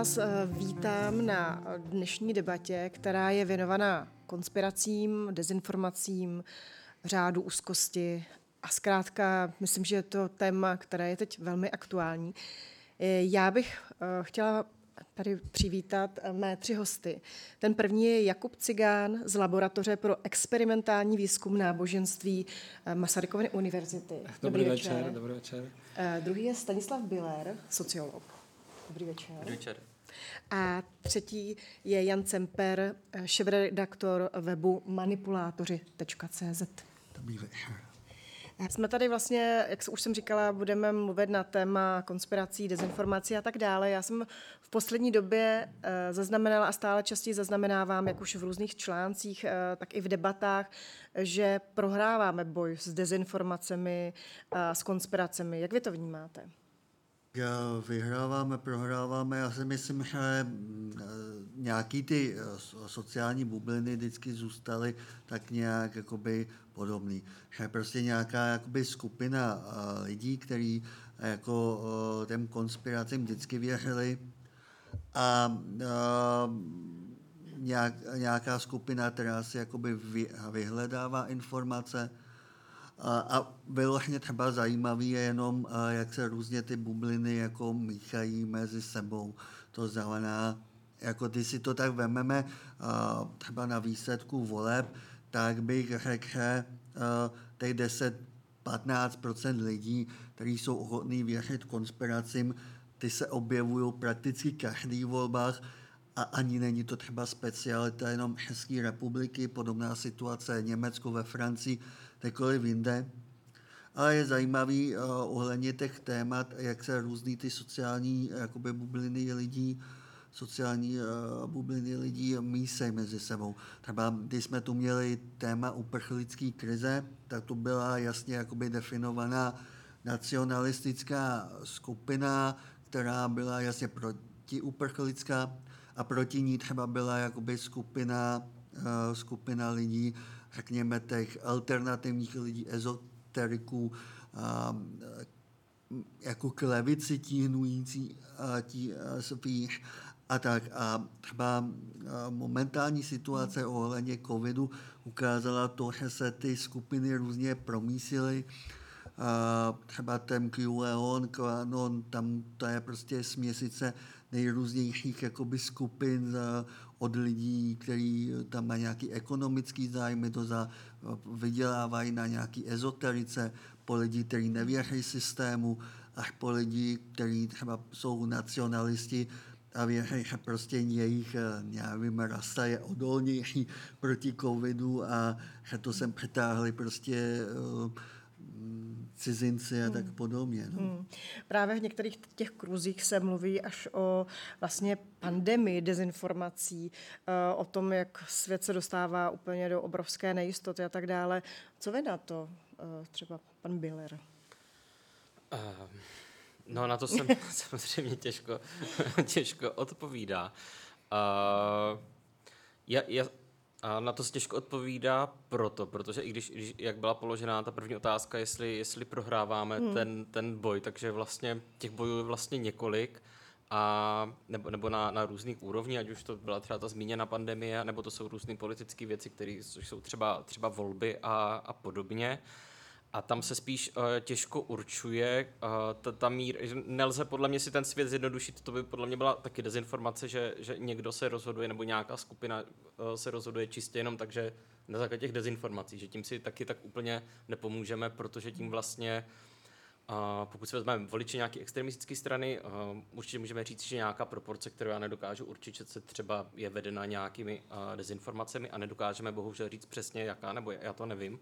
vás eh, vítám na dnešní debatě, která je věnovaná konspiracím, dezinformacím, řádu úzkosti a zkrátka myslím, že je to téma, které je teď velmi aktuální. Eh, já bych eh, chtěla tady přivítat mé tři hosty. Ten první je Jakub Cigán z Laboratoře pro experimentální výzkum náboženství Masarykovy univerzity. Dobrý, dobrý večer. večer. Dobrý večer. Druhý je Stanislav Biller, sociolog. Dobrý večer. Dobrý večer. A třetí je Jan Cemper, šéf-redaktor webu manipulátoři.cz. Dobrý večer. Jsme tady vlastně, jak už jsem říkala, budeme mluvit na téma konspirací, dezinformací a tak dále. Já jsem v poslední době uh, zaznamenala a stále častěji zaznamenávám, jak už v různých článcích, uh, tak i v debatách, že prohráváme boj s dezinformacemi a s konspiracemi. Jak vy to vnímáte? Vyhráváme, prohráváme. Já si myslím, že mm, nějaký ty eh, sociální bubliny vždycky zůstaly tak nějak jakoby podobný. Že prostě nějaká jakoby skupina eh, lidí, kteří jako eh, těm konspiracím vždycky věřili a nějak, nějaká skupina, která si jakoby vyhledává informace, a vyloženě třeba zajímavý je jenom, jak se různě ty bubliny jako míchají mezi sebou. To znamená, jako když si to tak vememe třeba na výsledku voleb, tak bych řekl, že těch 10-15% lidí, kteří jsou ochotní věřit konspiracím, ty se objevují prakticky každý volbách a ani není to třeba specialita jenom České republiky, podobná situace Německo ve Francii, kdekoliv jinde. Ale je zajímavý uh, ohledně těch témat, jak se různý ty sociální jakoby, bubliny lidí, sociální uh, bubliny lidí mísejí mezi sebou. Třeba když jsme tu měli téma uprchlické krize, tak to byla jasně jakoby definovaná nacionalistická skupina, která byla jasně protiuprchlická a proti ní třeba byla jakoby skupina, uh, skupina lidí, řekněme, těch alternativních lidí, ezoteriků, jako k levici tíhnující tí, spíš a tak. A třeba momentální situace ohledně covidu ukázala to, že se ty skupiny různě promísily. Třeba ten QAnon, QAnon, tam to je prostě směsice nejrůznějších jakoby skupin od lidí, kteří tam mají nějaký ekonomický zájmy, to za, vydělávají na nějaký ezoterice, po lidi, kteří nevěří systému, až po lidi, kteří třeba jsou nacionalisti a věří, že prostě jejich, nevím, rasa je odolnější proti covidu a že to sem přitáhli prostě uh, cizinci a hmm. tak podobně. No. Hmm. Právě v některých těch kruzích se mluví až o vlastně pandemii dezinformací, eh, o tom, jak svět se dostává úplně do obrovské nejistoty a tak dále. Co vy na to, eh, třeba pan Biller? Uh, no na to jsem samozřejmě těžko, těžko odpovídá. Uh, já, já, a na to se těžko odpovídá proto, protože i když, když jak byla položená ta první otázka, jestli, jestli prohráváme hmm. ten, ten boj, takže vlastně těch bojů je vlastně několik a nebo, nebo na, na různých úrovních, ať už to byla třeba ta zmíněna pandemie, nebo to jsou různé politické věci, které jsou třeba, třeba volby a, a podobně. A tam se spíš uh, těžko určuje uh, ta, mír. Nelze podle mě si ten svět zjednodušit. To by podle mě byla taky dezinformace, že, že někdo se rozhoduje nebo nějaká skupina uh, se rozhoduje čistě jenom tak, že na základě těch dezinformací, že tím si taky tak úplně nepomůžeme, protože tím vlastně uh, pokud si vezmeme voliče nějaké extremistické strany, uh, určitě můžeme říct, že nějaká proporce, kterou já nedokážu určit, že se třeba je vedena nějakými uh, dezinformacemi a nedokážeme bohužel říct přesně jaká, nebo já to nevím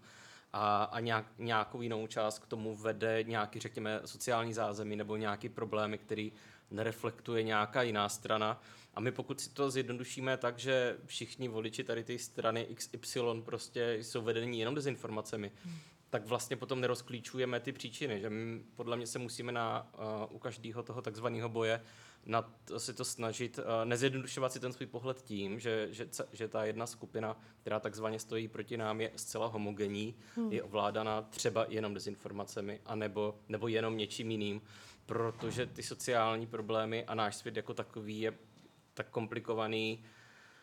a, a nějak, nějakou jinou část k tomu vede nějaký, řekněme, sociální zázemí nebo nějaký problémy, který nereflektuje nějaká jiná strana. A my pokud si to zjednodušíme tak, že všichni voliči tady ty strany XY prostě jsou vedení jenom dezinformacemi, hmm. tak vlastně potom nerozklíčujeme ty příčiny, že my podle mě se musíme na, uh, u každého toho takzvaného boje na to, si to snažit, uh, nezjednodušovat si ten svůj pohled tím, že, že, že ta jedna skupina, která takzvaně stojí proti nám, je zcela homogenní, hmm. je ovládaná třeba jenom dezinformacemi, anebo, nebo jenom něčím jiným, protože ty sociální problémy a náš svět jako takový je tak komplikovaný,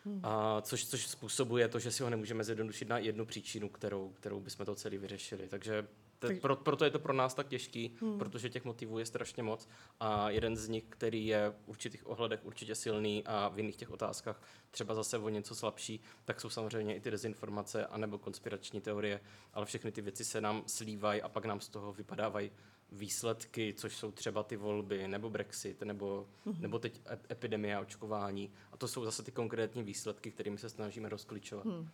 hmm. a což, což způsobuje to, že si ho nemůžeme zjednodušit na jednu příčinu, kterou, kterou bychom to celý vyřešili. Takže te, pro, proto je to pro nás tak těžký, hmm. protože těch motivů je strašně moc a jeden z nich, který je v určitých ohledech určitě silný a v jiných těch otázkách třeba zase o něco slabší, tak jsou samozřejmě i ty dezinformace anebo konspirační teorie, ale všechny ty věci se nám slívají a pak nám z toho vypadávají výsledky, což jsou třeba ty volby, nebo Brexit, nebo, mm-hmm. nebo teď epidemie a očkování. A to jsou zase ty konkrétní výsledky, kterými se snažíme rozklíčovat. Hmm.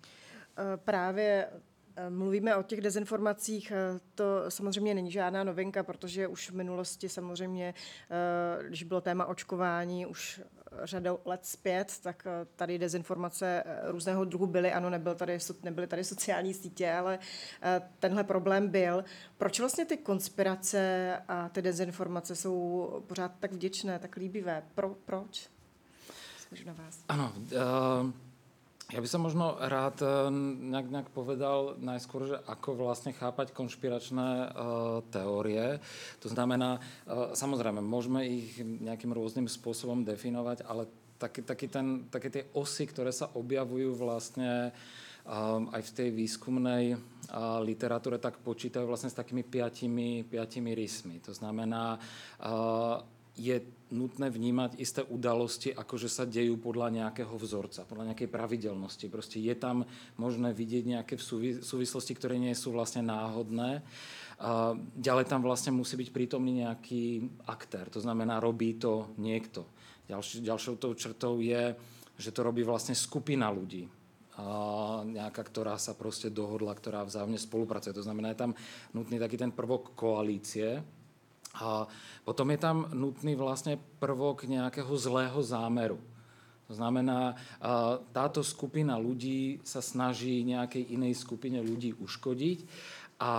Právě Eh, mluvíme o těch dezinformacích, eh, to samozřejmě není žádná novinka, protože už v minulosti samozřejmě, eh, když bylo téma očkování už řadou let zpět, tak tady dezinformace různého druhu byly. Ano, nebyl tady, nebyly tady sociální sítě, ale tenhle problém byl. Proč vlastně ty konspirace a ty dezinformace jsou pořád tak vděčné, tak líbivé? Pro, proč? na vás. Ano, uh... Ja by som možno rád eh, nejak, nejak povedal najskôr, že ako vlastne chápať konšpiračné uh, teórie. To znamená, uh, samozrejme, môžeme ich nejakým rôznym spôsobom definovať, ale taký, taký ten, také tie osy, ktoré sa objavujú vlastne um, aj v tej výskumnej uh, literatúre, tak počítajú vlastne s takými piatimi, piatimi rysmi. To znamená, uh, je nutné vnímať isté udalosti, ako že sa dejú podľa nejakého vzorca, podľa nejakej pravidelnosti. Proste je tam možné vidieť nejaké súvislosti, ktoré nie sú vlastne náhodné. A ďalej tam vlastne musí byť prítomný nejaký aktér, to znamená, robí to niekto. Ďalší, ďalšou tou črtou je, že to robí vlastne skupina ľudí. A nejaká, ktorá sa proste dohodla, ktorá vzájomne spolupracuje. To znamená, je tam nutný taký ten prvok koalície, a potom je tam nutný vlastne prvok nejakého zlého zámeru. To znamená, táto skupina ľudí sa snaží nejakej inej skupine ľudí uškodiť a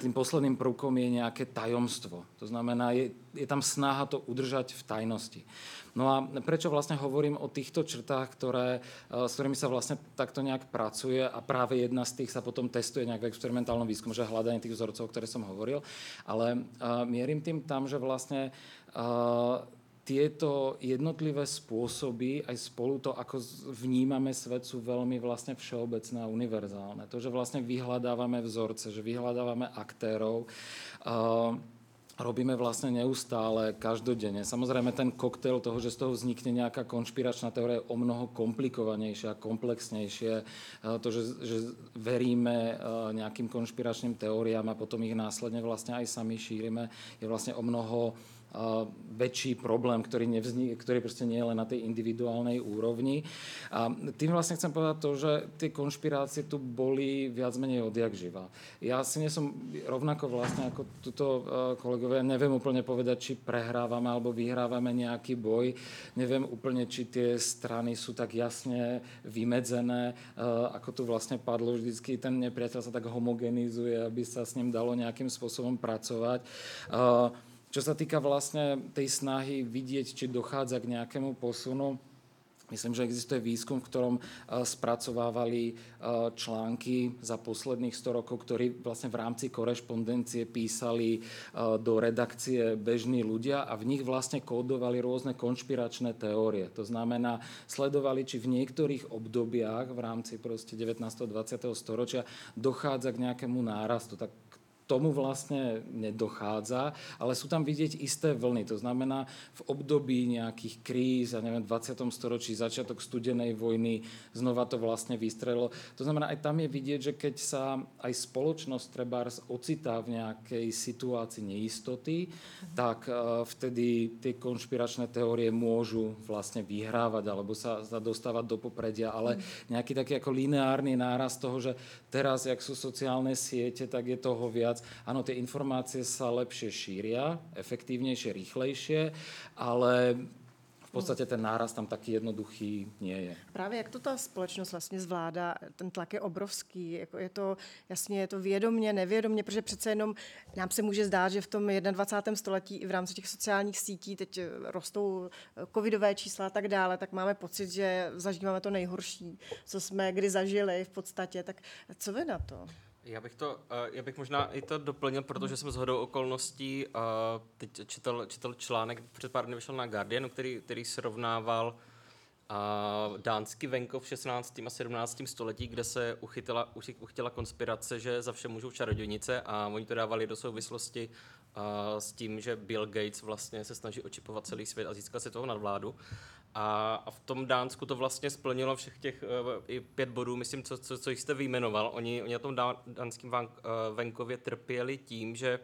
tým posledným prvkom je nejaké tajomstvo. To znamená, je, je tam snaha to udržať v tajnosti. No a prečo vlastne hovorím o týchto črtách, ktoré, eh, s ktorými sa vlastne takto nejak pracuje a práve jedna z tých sa potom testuje nejak v experimentálnom výskumu, že hľadanie tých vzorcov, ktoré som hovoril. Ale uh, mierim tým tam, že vlastne uh, tieto jednotlivé spôsoby, aj spolu to, ako vnímame svet, sú veľmi vlastne všeobecné a univerzálne. To, že vlastne vyhľadávame vzorce, že vyhľadávame aktérov, robíme vlastne neustále, každodenne. Samozrejme ten koktail toho, že z toho vznikne nejaká konšpiračná teória je o mnoho komplikovanejšia, komplexnejšie. E, to, že, že veríme nejakým konšpiračným teóriám a potom ich následne vlastne aj sami šírime, je vlastne o mnoho väčší problém, ktorý, nevznik, ktorý proste nie je len na tej individuálnej úrovni. A tým vlastne chcem povedať to, že tie konšpirácie tu boli viac menej odjak živa. Ja si nie som rovnako vlastne ako tuto e, kolegovia, neviem úplne povedať, či prehrávame alebo vyhrávame nejaký boj. Neviem úplne, či tie strany sú tak jasne vymedzené, e, ako tu vlastne padlo vždycky, ten nepriateľ sa tak homogenizuje, aby sa s ním dalo nejakým spôsobom pracovať. E, čo sa týka vlastne tej snahy vidieť, či dochádza k nejakému posunu, Myslím, že existuje výskum, v ktorom e, spracovávali e, články za posledných 100 rokov, ktorí vlastne v rámci korešpondencie písali e, do redakcie bežní ľudia a v nich vlastne kódovali rôzne konšpiračné teórie. To znamená, sledovali, či v niektorých obdobiach v rámci proste 19. 20. storočia dochádza k nejakému nárastu. Tak tomu vlastne nedochádza, ale sú tam vidieť isté vlny. To znamená, v období nejakých kríz, a neviem, v 20. storočí, začiatok studenej vojny, znova to vlastne vystrelilo. To znamená, aj tam je vidieť, že keď sa aj spoločnosť trebárs ocitá v nejakej situácii neistoty, tak uh, vtedy tie konšpiračné teórie môžu vlastne vyhrávať alebo sa, dostávať do popredia, ale nejaký taký ako lineárny náraz toho, že teraz, jak sú sociálne siete, tak je toho viac Áno, tie informácie sa lepšie šíria, efektívnejšie, rýchlejšie, ale v podstatě ten náraz tam taky jednoduchý nie je. Právě jak to ta společnost vlastně zvládá, ten tlak je obrovský, jako je to, jasně je to vědomně, nevědomně, protože přece jenom nám se může zdát, že v tom 21. století i v rámci těch sociálních sítí teď rostou covidové čísla a tak dále, tak máme pocit, že zažíváme to nejhorší, co jsme kdy zažili v podstatě. Tak co vy na to? Já bych, to, uh, já bych možná i to doplnil, protože jsem hodou okolností uh, teď četl, četl článek, před pár dny vyšel na Guardianu, který, který srovnával a dánský venkov v 16. a 17. století, kde se uchytila, uchytila konspirace, že za vše můžou čarodějnice a oni to dávali do souvislosti s tím, že Bill Gates vlastně se snaží očipovat celý svět a získat si toho nadvládu. A, v tom Dánsku to vlastně splnilo všech těch uh, i pět bodů, myslím, co, co, co jste vyjmenoval. Oni, oni na tom dánském uh, venkově trpěli tím, že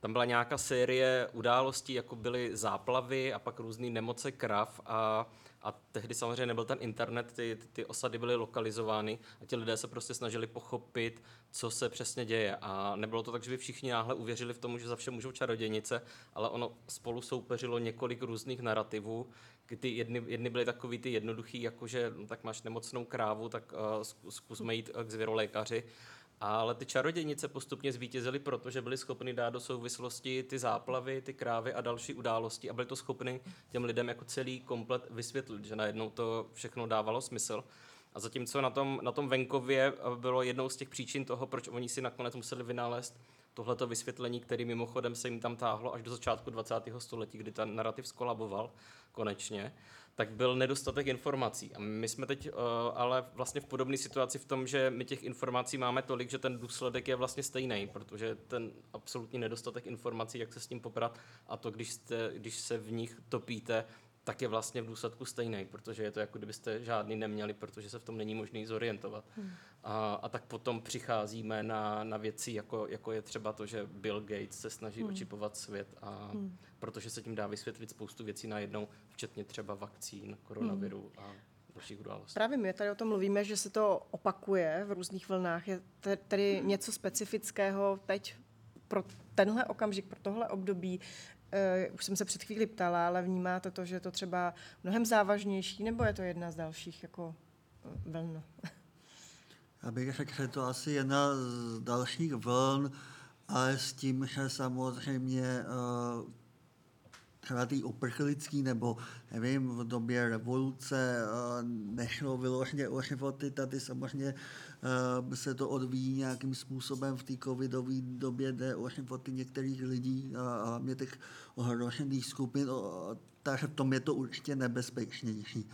tam byla nějaká série událostí, jako byly záplavy a pak různé nemoce krav a a tehdy samozřejmě nebyl ten internet, ty, ty, ty osady byly lokalizovány a ti lidé se prostě snažili pochopit, co se přesně děje. A nebylo to tak, že by všichni náhle uvěřili v tomu, že za vše můžou čarodějnice, ale ono spolu soupeřilo několik různých narrativů. Ty jedny, jedny byly takový ty jednoduchý, jako že no, tak máš nemocnou krávu, tak uh, zkusme jít k zvěrolékaři. Ale ty čarodějnice postupně zvítězily, protože byly schopny dát do souvislosti ty záplavy, ty krávy a další události a byly to schopny těm lidem jako celý komplet vysvětlit, že najednou to všechno dávalo smysl. A zatímco na tom, na tom venkově bylo jednou z těch příčin toho, proč oni si nakonec museli vynalézt tohleto vysvětlení, který mimochodem se jim tam táhlo až do začátku 20. století, kdy ten narrativ skolaboval konečně, tak byl nedostatek informací. A my jsme teď uh, ale vlastně v podobné situaci v tom, že my těch informací máme tolik, že ten důsledek je vlastně stejný, protože ten absolutní nedostatek informací, jak se s tím poprat, a to, když, jste, když se v nich topíte, tak je vlastně v důsledku stejný, protože je to jako kdybyste žádný neměli, protože se v tom není možný zorientovat. Hmm. A, a tak potom přicházíme na, na věci, jako, jako je třeba to, že Bill Gates se snaží hmm. očipovat svět, a, hmm. protože se tím dá vysvětlit spoustu věcí najednou, včetně třeba vakcín, koronaviru hmm. a dalších událostí. Právě my tady o tom mluvíme, že se to opakuje v různých vlnách. Je tady něco specifického teď pro tenhle okamžik, pro tohle období, Uh, už jsem se před chvíli ptala, ale vnímáte to, že je to třeba mnohem závažnější, nebo je to jedna z dalších jako vln? Abych řekl, že to asi jedna z dalších vln, ale s tím, že samozřejmě uh, třeba ty uprchlický nebo nevím, v době revoluce uh, nešlo vyloženě o životy, tady samozřejmě uh, se to odvíjí nějakým způsobem v té covidové době, jde o životy některých lidí a hlavně těch ohrožených skupin, takže v tom je to určitě nebezpečnější.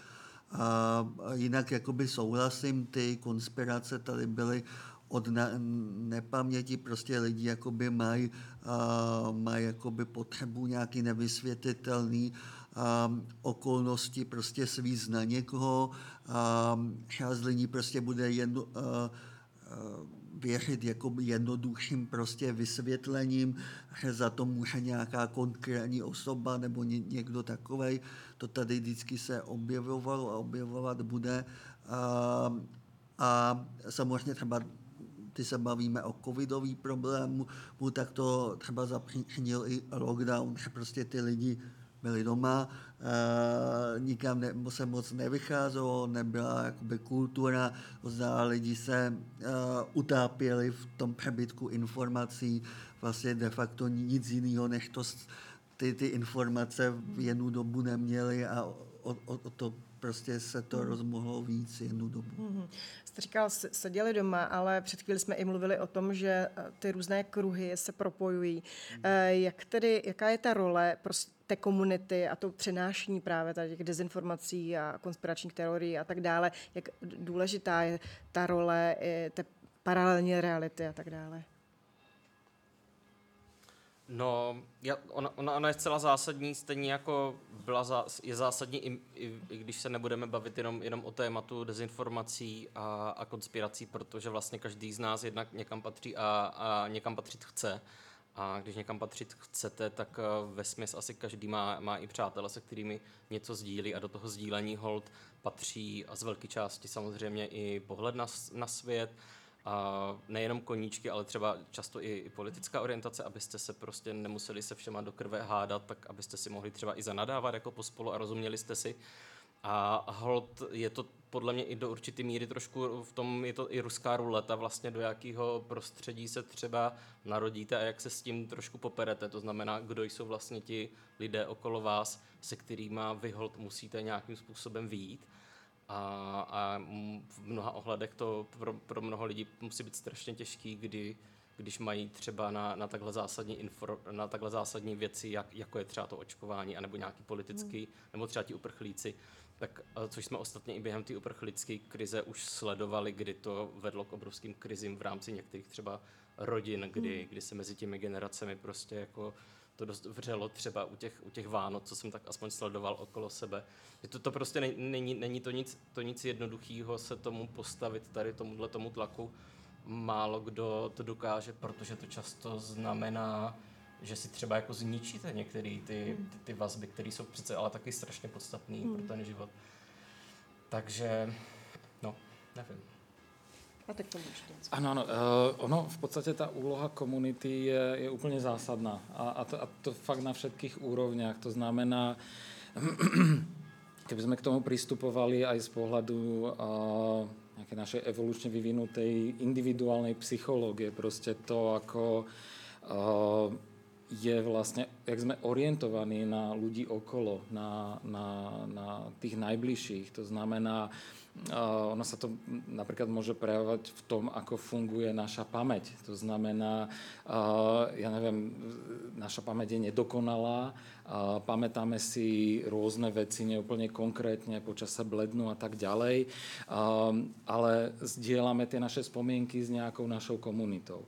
A jinak jakoby souhlasím, ty konspirace tady byly od na, nepaměti prostě lidi jakoby mají uh, maj jakoby potřebu nějaký nevysvětlitelný uh, okolnosti prostě svíz na někoho. Uh, část lidí prostě bude jedno, uh, uh, věřit jako jednoduchým prostě vysvětlením, že za to může nějaká konkrétní osoba nebo ně, někdo takový. To tady vždycky se objevovalo a objevovat bude. A, a samozřejmě třeba ty se bavíme o covidový problému, tak to třeba zapříčinil i lockdown, že prostě ty lidi byli doma, uh, nikam ne, se moc nevycházelo, nebyla jakoby kultura, zda lidi se uh, utápěli v tom přebytku informací, vlastně de facto nic jiného, než to, ty, ty informace v jednu dobu neměli a o, o, o to prostě se to hmm. rozmohlo víc jednu dobu. Hmm. Jste říkal, seděli doma, ale před chvíli jsme i mluvili o tom, že eh, ty různé kruhy se propojují. Hmm. Jak tedy, jaká je ta role prostě té komunity a to přenášení právě tady těch dezinformací a konspiračních teorií a tak dále, jak důležitá je ta role té paralelní reality a tak dále? No, já, ona, ona, ona je zcela zásadní, stejně jako byla zá, je zásadní, i, i, i když se nebudeme bavit jenom, jenom o tématu dezinformací a, a konspirací, protože vlastně každý z nás jednak někam patří a, a někam patřit chce. A když někam patřit chcete, tak eh, ve smysl asi každý má, má i přátele, se kterými něco sdílí a do toho sdílení hold patří a z velké části samozřejmě i pohled na, na svět, a nejenom koníčky, ale třeba často i, i politická orientace, abyste se prostě nemuseli se všema do krve hádat, tak abyste si mohli třeba i zanadávat jako pospolu a rozuměli jste si. A hold je to podle mě i do určité míry trošku v tom je to i ruská ruleta, vlastně do jakého prostředí se třeba narodíte a jak se s tím trošku poperete. To znamená, kdo jsou vlastně ti lidé okolo vás, se kterými vy hold musíte nějakým způsobem výjít. A, a v mnoha ohledech to pro, pro mnoho lidí musí být strašně těžký, kdy když mají třeba na, na, takhle, zásadní infor, na takhle zásadní věci, jak, jako je třeba to očkování, anebo nějaký politický, hmm. nebo třeba ti uprchlíci, tak, což jsme ostatně i během té uprchlické krize už sledovali, kdy to vedlo k obrovským krizím v rámci některých třeba rodin, kdy, hmm. kdy se mezi těmi generacemi prostě jako to dost vřelo třeba u těch, u těch Vánoc, co jsem tak aspoň sledoval okolo sebe. Je to, to prostě není, není to nic, to nic jednoduchého se tomu postavit tady tomuhle tomu tlaku. Málo kdo to dokáže, protože to často znamená, že si třeba jako zničíte některé ty, ty, ty vazby, které jsou přece ale taky strašně podstatné hmm. pro ten život. Takže, no, nevím. A tak to Ano, ano. Uh, ono v podstatě ta úloha komunity je, je úplně zásadná. A, a, to, a to fakt na všetkých úrovniach. To znamená, keby sme k tomu pristupovali aj z pohľadu uh, nejaké našej evolučne vyvinutej individuálnej psychológie, proste to, ako uh, je vlastne, jak sme orientovaní na ľudí okolo, na, na, na tých najbližších. To znamená, Uh, ono sa to napríklad môže prejavovať v tom, ako funguje naša pamäť. To znamená, uh, ja neviem, naša pamäť je nedokonalá, uh, pamätáme si rôzne veci neúplne konkrétne, počas sa blednú a tak ďalej, ale zdieľame tie naše spomienky s nejakou našou komunitou.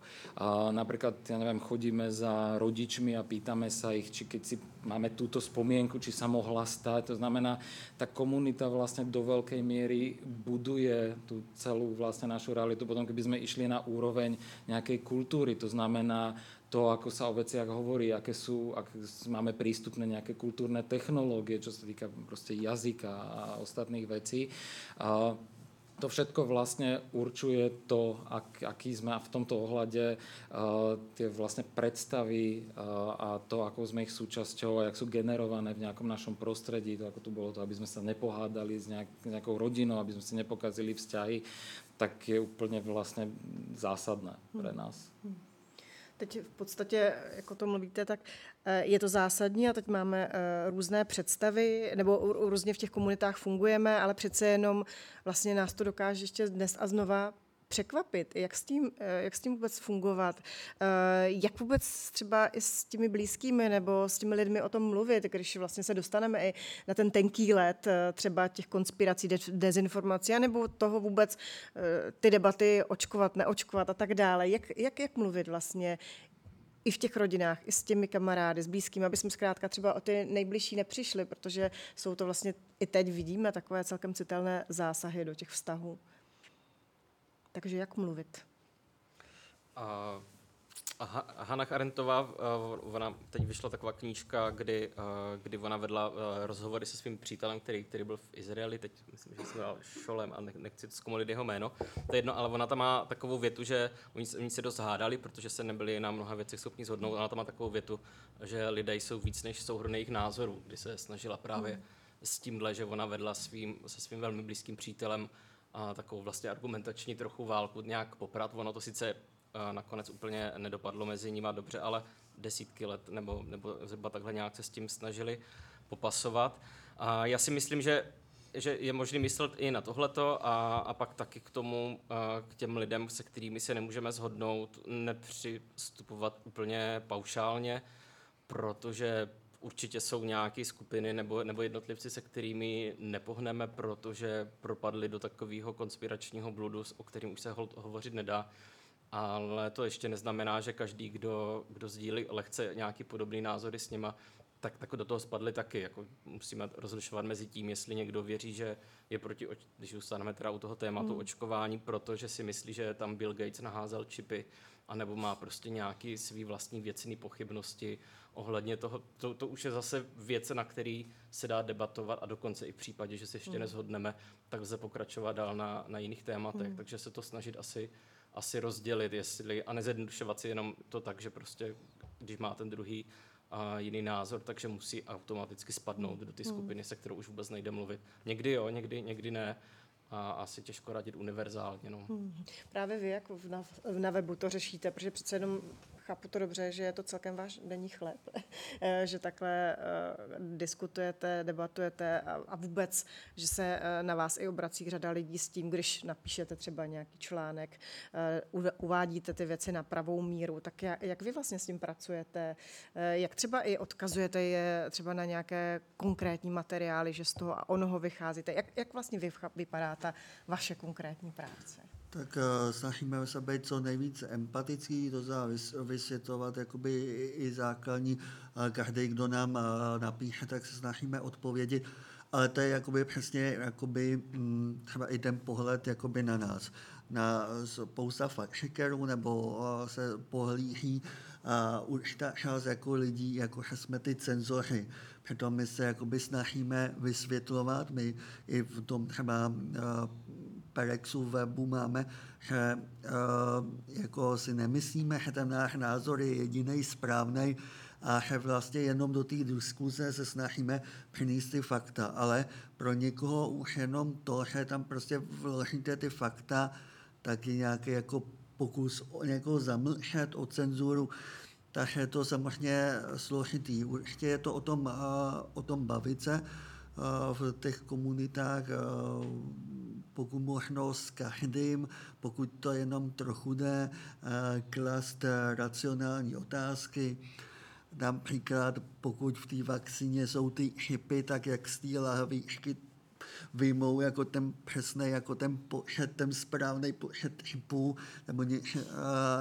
Napríklad, ja neviem, chodíme za rodičmi a pýtame sa ich, či keď si máme túto spomienku, či sa mohla stať. To znamená, tá komunita vlastne do veľkej miery buduje tú celú vlastne našu realitu. Potom, keby sme išli na úroveň nejakej kultúry, to znamená to, ako sa o veciach hovorí, aké sú, ak máme prístupné nejaké kultúrne technológie, čo sa týka proste jazyka a ostatných vecí. To všetko vlastne určuje to, ak, aký sme v tomto ohľade uh, tie vlastne predstavy uh, a to, ako sme ich súčasťou a jak sú generované v nejakom našom prostredí, to ako tu bolo to, aby sme sa nepohádali s nejak, nejakou rodinou, aby sme si nepokazili vzťahy, tak je úplne vlastne zásadné pre nás. Hmm teď v podstatě, jako to mluvíte, tak eh, je to zásadní a teď máme eh, různé představy, nebo různě v těch komunitách fungujeme, ale přece jenom vlastně nás to dokáže ještě dnes a znova překvapit, jak s, tím, eh, jak s tím vůbec fungovat, eh, jak vůbec třeba i s těmi blízkými nebo s těmi lidmi o tom mluvit, když vlastně se dostaneme i na ten tenký let eh, třeba těch konspirací, dezinformací, nebo toho vůbec ty debaty očkovat, neočkovat a tak dále. Jak, jak, jak mluvit vlastně i v těch rodinách, i s těmi kamarády, s blízkými, aby jsme zkrátka třeba o ty nejbližší nepřišli, protože jsou to vlastně i teď vidíme takové celkem citelné zásahy do těch vztahů. Takže jak mluvit? A, a Hannah Arendtová, ona teď vyšla taková knížka, kdy, kdy ona vedla rozhovory se svým přítelem, který, který byl v Izraeli, teď myslím, že se dal Šolem a nechci zkomolit jeho jméno. To je jedno, ale ona tam má takovou větu, že oni, oni se dost hádali, protože se nebyli na mnoha věcech schopni zhodnout. Ona tam má takovou větu, že lidé jsou víc než souhrn jejich názorů, kdy se snažila právě hmm. s tímhle, že ona vedla svým, se svým velmi blízkým přítelem a takovou vlastně argumentační trochu válku nějak poprat. Ono to sice nakonec úplně nedopadlo mezi nimi dobře, ale desítky let nebo, nebo zhruba takhle nějak se s tím snažili popasovat. A já si myslím, že že je možné myslet i na tohleto a, a pak taky k tomu, k těm lidem, se kterými se nemůžeme shodnout, nepřistupovat úplně paušálně, protože určitě jsou nějaké skupiny nebo, nebo jednotlivci, se kterými nepohneme, protože propadli do takového konspiračního bludu, o kterým už se ho, hovořit nedá. Ale to ještě neznamená, že každý, kdo, kdo sdílí lehce nějaký podobný názory s nima, tak, tak do toho spadli taky. Jako musíme rozlišovat mezi tím, jestli někdo věří, že je proti, když zůstaneme teda u toho tématu hmm. očkování, protože si myslí, že tam Bill Gates naházel čipy, anebo má prostě nějaký svý vlastní věcný pochybnosti ohledně toho. To, to už je zase věc, na který se dá debatovat a dokonce i v případě, že se ještě hmm. nezhodneme, tak lze pokračovat dál na, na jiných tématech. Hmm. Takže se to snažit asi, asi rozdělit, jestli a nezjednodušovat si jenom to tak, že prostě, když má ten druhý a jiný názor, takže musí automaticky spadnout do ty hmm. skupiny, se kterou už vůbec nejde mluvit. Někdy jo, někdy, někdy ne a asi těžko radit univerzálně. No. Hmm. Právě vy, jak na, na webu to řešíte, protože přece jenom chápu to dobře, že je to celkem váš denní chléb, eh, že takhle uh, diskutujete, debatujete a, vůbec, že se uh, na vás i obrací řada lidí s tím, když napíšete třeba nějaký článek, uvádíte ty věci na pravou míru, tak jak, vy vlastně s tím pracujete? Jak třeba i odkazujete je třeba na nějaké konkrétní materiály, že z toho a onoho vycházíte? Jak, jak vlastně vypadá ta vaše konkrétní práce? Tak uh, snažíme se být co nejvíc empatický, to znamená vysvětlovat jakoby i, základní, uh, každý, kdo nám uh, napíše, tak se snažíme odpovědět, ale to je jakoby přesně jakoby, um, třeba i ten pohled jakoby na nás. Na spousta fact nebo se pohlíží určitá část jako lidí, jako jsme ty cenzoři. Přitom my se jakoby snažíme vysvětlovat, my i v tom třeba Perexu webu máme, že uh, jako si nemyslíme, že ten náš názor je jediný správný a že vlastně jenom do té diskuze se snažíme přinést ty fakta. Ale pro někoho už jenom to, že tam prostě vložíte ty fakta, tak je nějaký jako pokus o někoho zamlčet, o cenzuru, takže to samozřejmě složitý. Určitě je to o tom, uh, o tom bavit se uh, v těch komunitách, pokud možno s každým, pokud to jenom trochu jde, eh, klast racionální otázky. Například, pokud v té vakcíně jsou ty chipy, tak jak z té lahvičky vyjmou jako ten přesný, jako ten počet, ten správný počet chipů, nebo ně, uh,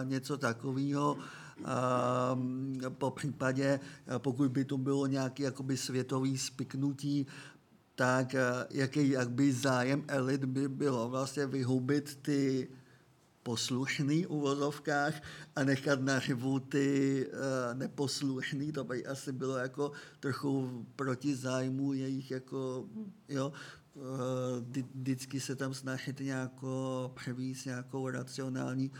něco takového. Uh, po případě, pokud by to bylo nějaké světový spiknutí, tak eh, jaký jak by zájem elit by bylo vlastně vyhubit ty poslušný uvozovkách a nechat naživu ty uh, neposlušný, to by asi bylo jako trochu proti zájmu jejich jako, jo, uh, vždycky se tam snažit nějako převíst nějakou racionální uh,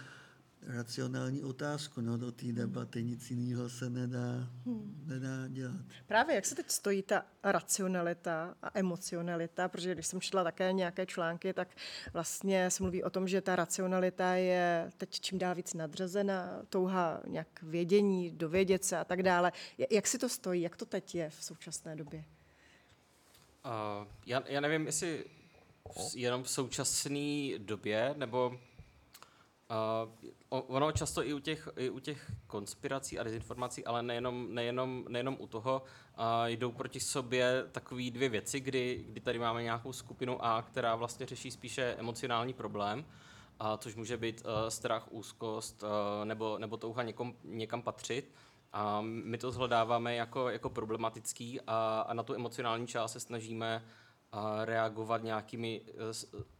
racionální otázku no, do té debaty. Nic jiného se nedá, hmm. nedá dělat. Právě jak se teď stojí ta racionalita a emocionalita, protože když jsem četla také nějaké články, tak vlastně se mluví o tom, že ta racionalita je teď čím dál víc nadřazena, touha nějak vědění, dovědět se a tak dále. Jak si to stojí? Jak to teď je v současné době? Uh, já, já nevím, jestli jenom v současné době, nebo Uh, ono často i u těch, i u těch konspirací a dezinformací, ale nejenom, nejenom, nejenom u toho, uh, jdou proti sobě takové dvě věci, kdy, kdy tady máme nějakou skupinu A, která vlastně řeší spíše emocionální problém, a což může být uh, strach, úzkost uh, nebo, nebo touha někom, někam patřit. A my to zhledáváme jako, jako problematický a, a na tu emocionální část se snažíme reagovat nějakými eh,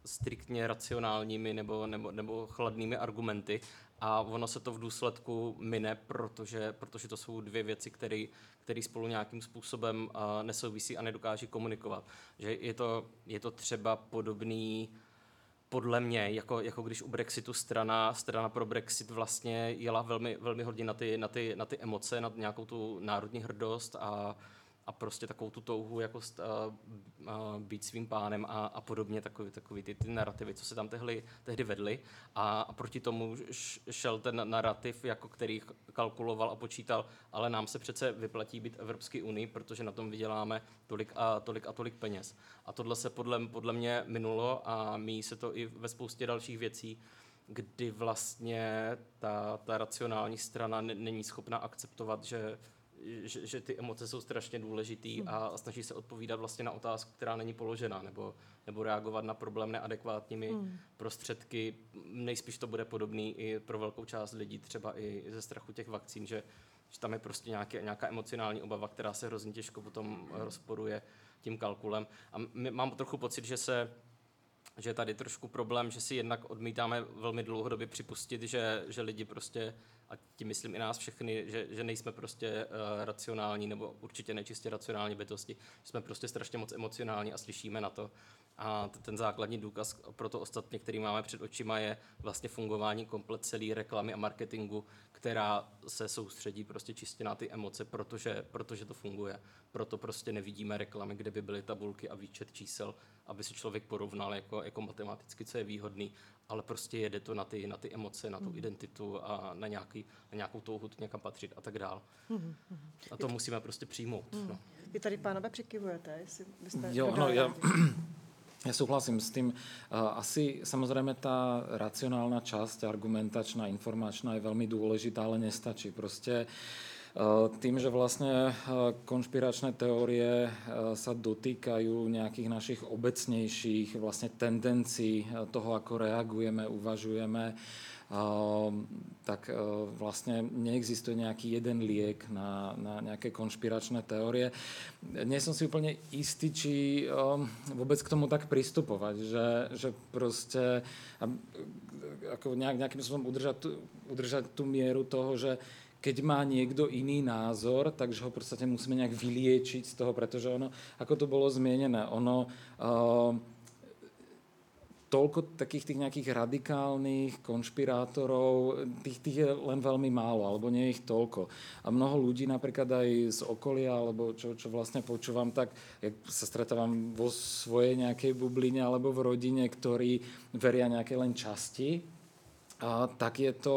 striktně racionálními nebo, nebo, nebo chladnými argumenty a ono se to v důsledku mine, protože, protože to jsou dvě věci, které spolu nějakým způsobem uh, nesouvisí a nedokáží komunikovat. Že je to, je to třeba podobný podle mě, jako, jako když u Brexitu strana, strana pro Brexit vlastně jela velmi, velmi hodně na ty, na, ty, na ty emoce, na nějakou tu národní hrdost a a prostě takovou tu touhu jako st, uh, uh, být svým pánem a, a podobně, takový, takový ty, ty narrativy, co se tam tehdy, tehdy vedly a, a proti tomu šel ten narrativ, jako který kalkuloval a počítal, ale nám se přece vyplatí být Evropské unii, protože na tom vyděláme tolik a tolik a tolik peněz. A tohle se podle, podle mě minulo a míjí se to i ve spoustě dalších věcí, kdy vlastně ta, ta racionální strana není schopna akceptovat, že že, že ty emoce jsou strašně důležitý hmm. a snaží se odpovídat vlastně na otázku, která není položena, nebo, nebo reagovat na problém neadekvátními hmm. prostředky. Nejspíš to bude podobný i pro velkou část lidí, třeba i ze strachu těch vakcín, že, že tam je prostě nějaké, nějaká emocionální obava, která se hrozně těžko potom rozporuje tím kalkulem. A my, mám trochu pocit, že se že je tady trošku problém, že si jednak odmítáme velmi dlouhodobě připustit, že, že lidi prostě a tím myslím i nás všechny, že, že nejsme prostě uh, racionální nebo určitě nečistě racionální bytosti, jsme prostě strašně moc emocionální a slyšíme na to. A ten základní důkaz pro to ostatně, který máme před očima, je vlastně fungování komplet celé reklamy a marketingu, která se soustředí prostě čistě na ty emoce, protože, protože to funguje. Proto prostě nevidíme reklamy, kde by byly tabulky a výčet čísel, aby si člověk porovnal jako, jako matematicky, co je výhodný, ale prostě jede to na ty, na ty emoce, na tu mm. identitu a na, nějaký, na nějakou touhu někam patřit a tak dál. Mm. A to musíme prostě přijmout. Mm. No. Vy tady, pánové, přikivujete, jestli byste... Jo, no, já, Ja súhlasím s tým. Asi samozrejme tá racionálna časť, argumentačná, informačná je veľmi dôležitá, ale nestačí. Proste tým, že vlastne konšpiračné teórie sa dotýkajú nejakých našich obecnejších vlastne tendencií toho, ako reagujeme, uvažujeme, tak vlastne neexistuje nejaký jeden liek na, na nejaké konšpiračné teórie. Nie som si úplne istý, či vôbec k tomu tak pristupovať, že, že proste ako nejak, nejakým spôsobom udržať, udržať tú mieru toho, že keď má niekto iný názor, takže ho podstate musíme nejak vyliečiť z toho, pretože ono, ako to bolo zmienené, ono uh, toľko takých tých nejakých radikálnych konšpirátorov, tých, tých je len veľmi málo, alebo nie ich toľko. A mnoho ľudí napríklad aj z okolia, alebo čo, čo vlastne počúvam, tak jak sa stretávam vo svojej nejakej bubline alebo v rodine, ktorí veria nejaké len časti, tak je to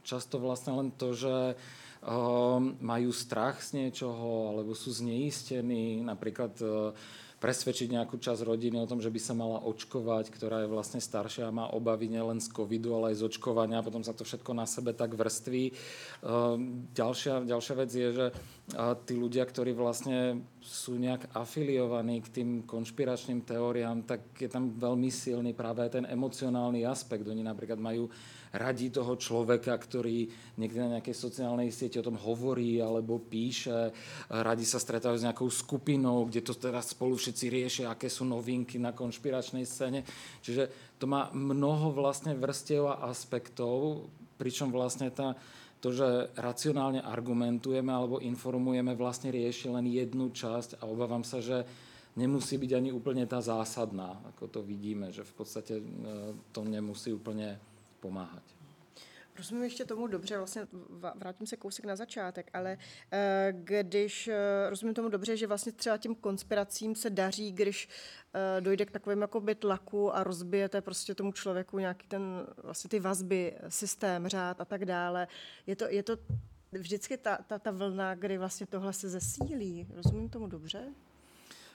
často vlastne len to, že um, majú strach z niečoho, alebo sú zneistení, napríklad uh, presvedčiť nejakú časť rodiny o tom, že by sa mala očkovať, ktorá je vlastne staršia a má obavy nielen z covidu, ale aj z očkovania, potom sa to všetko na sebe tak vrství. Ehm, ďalšia, ďalšia vec je, že tí ľudia, ktorí vlastne sú nejak afiliovaní k tým konšpiračným teóriám, tak je tam veľmi silný práve ten emocionálny aspekt. Oni napríklad majú radí toho človeka, ktorý niekde na nejakej sociálnej sieti o tom hovorí alebo píše, radi sa stretávajú s nejakou skupinou, kde to teraz spolu všetci riešia, aké sú novinky na konšpiračnej scéne. Čiže to má mnoho vlastne vrstiev a aspektov, pričom vlastne tá, to, že racionálne argumentujeme alebo informujeme, vlastne rieši len jednu časť a obávam sa, že nemusí byť ani úplne tá zásadná, ako to vidíme, že v podstate e, to nemusí úplne pomáhat. Rozumím ještě tomu dobře, vlastně vrátím se kousek na začátek, ale eh, když eh, rozumím tomu dobře, že vlastně třeba těm konspiracím se daří, když eh, dojde k takovým jakoby tlaku a rozbijete prostě tomu člověku nějaký ten, vlastně ty vazby, systém, řád a tak dále. Je to, je to vždycky ta, ta, ta vlna, kdy vlastně tohle se zesílí. Rozumím tomu dobře?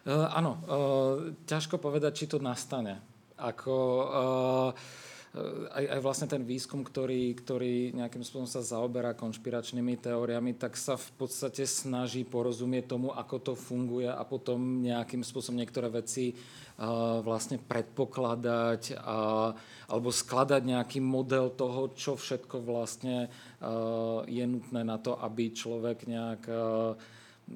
Uh, ano, uh, ťažko povedať, či to nastane. Ako, uh, aj, aj vlastne ten výskum, ktorý, ktorý nejakým spôsobom sa zaoberá konšpiračnými teóriami, tak sa v podstate snaží porozumieť tomu, ako to funguje a potom nejakým spôsobom niektoré veci uh, vlastne predpokladať a, alebo skladať nejaký model toho, čo všetko vlastne uh, je nutné na to, aby človek nejak uh,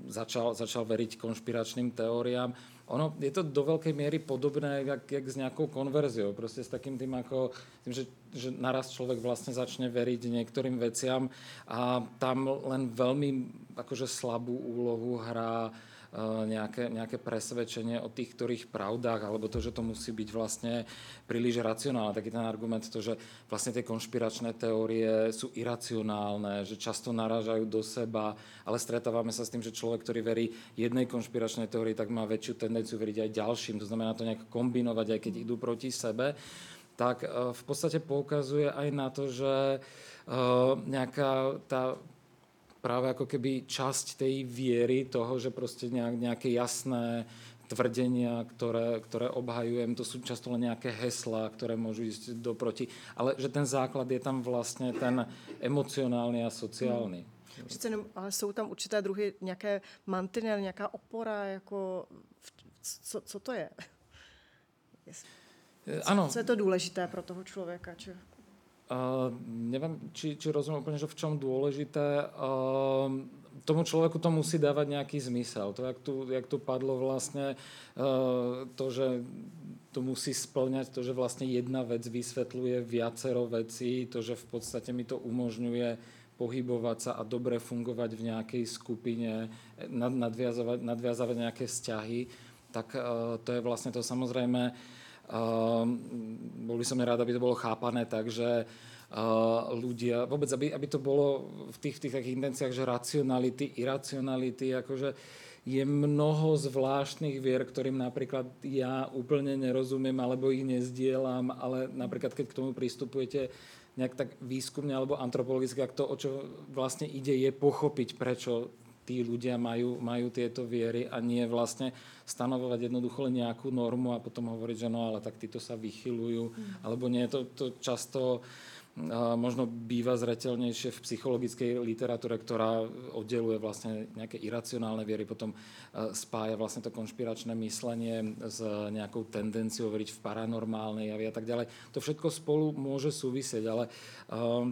začal, začal veriť konšpiračným teóriám ono je to do veľkej miery podobné, jak, jak s nejakou konverziou. Proste s takým tým, ako, tým že, že naraz človek vlastne začne veriť niektorým veciam a tam len veľmi akože slabú úlohu hrá nejaké, nejaké presvedčenie o tých ktorých pravdách, alebo to, že to musí byť vlastne príliš racionálne. Taký ten argument, to, že vlastne tie konšpiračné teórie sú iracionálne, že často narážajú do seba, ale stretávame sa s tým, že človek, ktorý verí jednej konšpiračnej teórii, tak má väčšiu tendenciu veriť aj ďalším. To znamená to nejak kombinovať, aj keď idú proti sebe tak eh, v podstate poukazuje aj na to, že eh, nejaká tá práve ako keby časť tej viery toho, že proste nejaké jasné tvrdenia, ktoré, ktoré obhajujem, to sú často len nejaké heslá, ktoré môžu ísť doproti, ale že ten základ je tam vlastne ten emocionálny a sociálny. Hmm. Přece jenom, ale jsou tam určité druhy, nějaké mantinel, nějaká opora, jako co, co to je? Co, ano. Co je to důležité pro toho člověka? Či... Uh, neviem, či, či rozumiem úplne, že v čom dôležité. Uh, tomu človeku to musí dávať nejaký zmysel. To, jak tu, jak tu padlo vlastne, uh, to, že to musí splňať, to, že vlastne jedna vec vysvetľuje viacero vecí, to, že v podstate mi to umožňuje pohybovať sa a dobre fungovať v nejakej skupine, nadviazovať, nadviazovať nejaké vzťahy, tak to je vlastne to samozrejme Uh, bol by som rád, aby to bolo chápané tak, že ľudia, vôbec, aby, aby to bolo v tých, v tých takých intenciách, že racionality, iracionality, akože je mnoho zvláštnych vier, ktorým napríklad ja úplne nerozumiem alebo ich nezdielam, ale napríklad keď k tomu pristupujete nejak tak výskumne alebo antropologicky, ak to, o čo vlastne ide, je pochopiť, prečo tí ľudia majú, majú tieto viery a nie vlastne stanovovať jednoducho len nejakú normu a potom hovoriť, že no ale tak títo sa vychylujú, mm. alebo nie. To, to často možno býva zretelnejšie v psychologickej literatúre, ktorá oddeluje vlastne nejaké iracionálne viery, potom spája vlastne to konšpiračné myslenie s nejakou tendenciou veriť v paranormálne javy a tak ďalej. To všetko spolu môže súvisieť, ale um,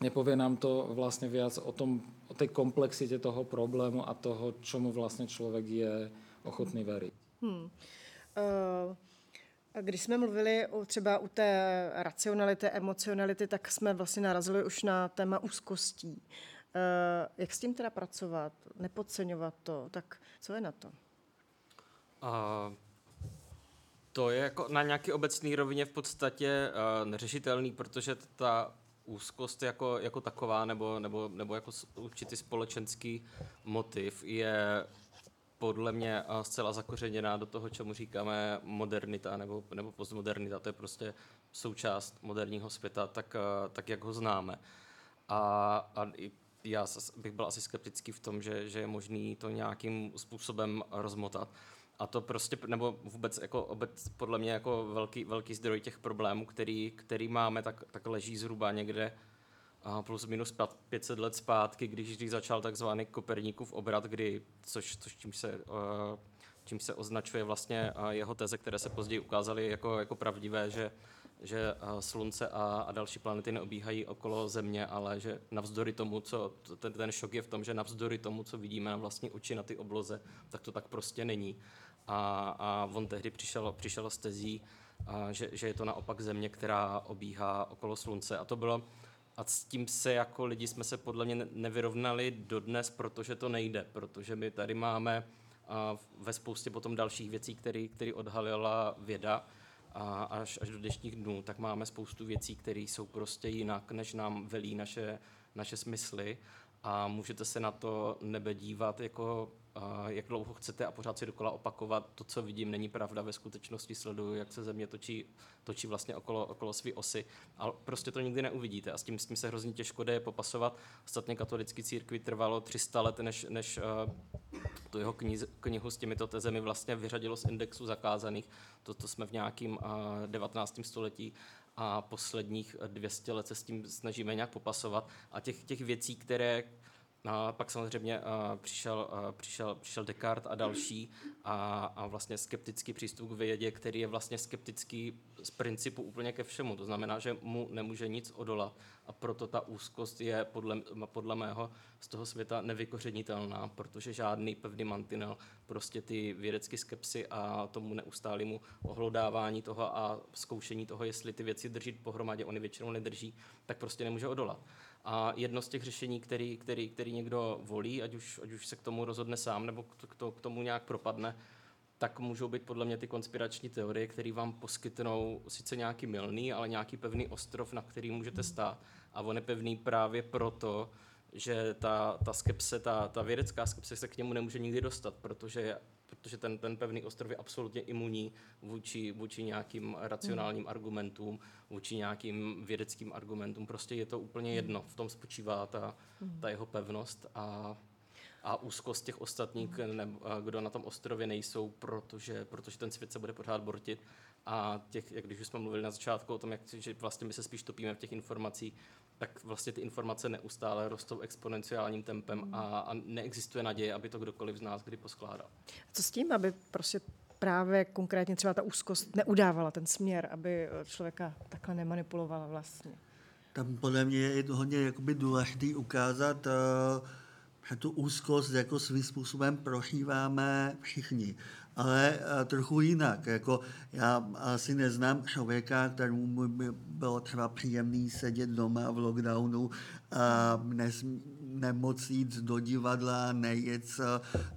nepovie nám to vlastne viac o, tom, o tej komplexite toho problému a toho, čomu vlastne človek je ochotný veriť. Hmm. Uh... Když jsme mluvili o, třeba u té racionality, emocionality, tak jsme vlastně narazili už na téma úzkostí. Eh, jak s tím teda pracovat? Nepodceňovat to? Tak co je na to? Uh, to je jako na nějaké obecné rovině v podstatě uh, neřešitelný, protože ta úzkost jako, jako taková nebo, nebo, nebo jako určitý společenský motiv je podle mě zcela zakořeněná do toho, čemu říkáme modernita nebo, nebo postmodernita. To je prostě součást moderního světa, tak, tak jak ho známe. A, a já bych byl asi skeptický v tom, že, že je možný to nějakým způsobem rozmotat. A to prostě, nebo vůbec jako obec, podle mě jako velký, velký zdroj těch problémů, který, který máme, tak, tak leží zhruba někde plus minus 500 let zpátky, když, když začal takzvaný Koperníkův obrat, kdy, což, což čím, se, čím se označuje vlastně jeho teze, které se později ukázaly jako, jako pravdivé, že, že uh, Slunce a, a další planety neobíhají okolo Země, ale že navzdory tomu, co ten, ten šok je v tom, že navzdory tomu, co vidíme na vlastní oči na ty obloze, tak to tak prostě není. A, a on tehdy přišel, přišel s tezí, a že, že je to naopak Země, která obíhá okolo Slunce. A to bylo a s tím se jako lidi jsme se podle mě nevyrovnali dodnes, protože to nejde, protože my tady máme a ve spoustě potom dalších věcí, které odhalila věda a až, až do dnešních dnů, tak máme spoustu věcí, které jsou prostě jinak, než nám velí naše, naše smysly a můžete se na to nebe dívat jako jak dlouho chcete a pořád si dokola opakovat to, co vidím, není pravda, ve skutečnosti sleduju, jak se země točí, točí vlastně okolo, okolo své osy, ale prostě to nikdy neuvidíte a s tím, s tím se hrozně těžko jde popasovat. Ostatně katolický církvi trvalo 300 let, než, než uh, tu jeho kniz, knihu s těmito tezemi vlastně vyřadilo z indexu zakázaných. To, to jsme v nějakém uh, 19. století a posledních 200 let se s tím snažíme nějak popasovat. A těch, těch věcí, které a pak samozřejmě uh, přišel, uh, přišel, přišel Descartes a další a, a vlastně skeptický přístup k vědě, který je vlastně skeptický z principu úplně ke všemu. To znamená, že mu nemůže nic odolat a proto ta úzkost je podle, podle mého z toho světa nevykořenitelná, protože žádný pevný mantinel prostě ty vědecké skepsy a tomu neustálému ohlodávání toho a zkoušení toho, jestli ty věci drží pohromadě, oni většinou nedrží, tak prostě nemůže odolat. A jedno z těch řešení, který, který, který někdo volí, ať už, ať už se k tomu rozhodne sám nebo k, to, k tomu nějak propadne, tak můžou být podle mě ty konspirační teorie, které vám poskytnou sice nějaký milný, ale nějaký pevný ostrov, na který můžete stát. A on je pevný právě proto, že ta, ta skepse, ta, ta vědecká skepse se k němu nemůže nikdy dostat, protože protože ten, ten pevný ostrov je absolutně imunní vůči, vůči nějakým racionálním mm. argumentům, vůči nějakým vědeckým argumentům. Prostě je to úplně jedno. V tom spočívá ta, ta jeho pevnost a, a úzkost těch ostatních, ne, kdo na tom ostrově nejsou, protože, protože ten svět se bude pořád bortit. A těch, jak když už jsme mluvili na začátku o tom, jak, že vlastně my se spíš topíme v těch informacích, tak vlastně ty informace neustále rostou exponenciálním tempem a, a neexistuje naděje, aby to kdokoliv z nás kdy poskládal. Co s tím, aby prostě právě konkrétně třeba ta úzkost neudávala ten směr, aby člověka takhle nemanipulovala vlastně? Tam podle mě je hodně jakoby důležité ukázat, uh, tu úzkost jako svým způsobem prožíváme všichni ale eh, trochu jinak. Jako já asi neznám člověka, kterému by bylo třeba příjemný sedět doma v lockdownu a nes, nemocnic do divadla, nejet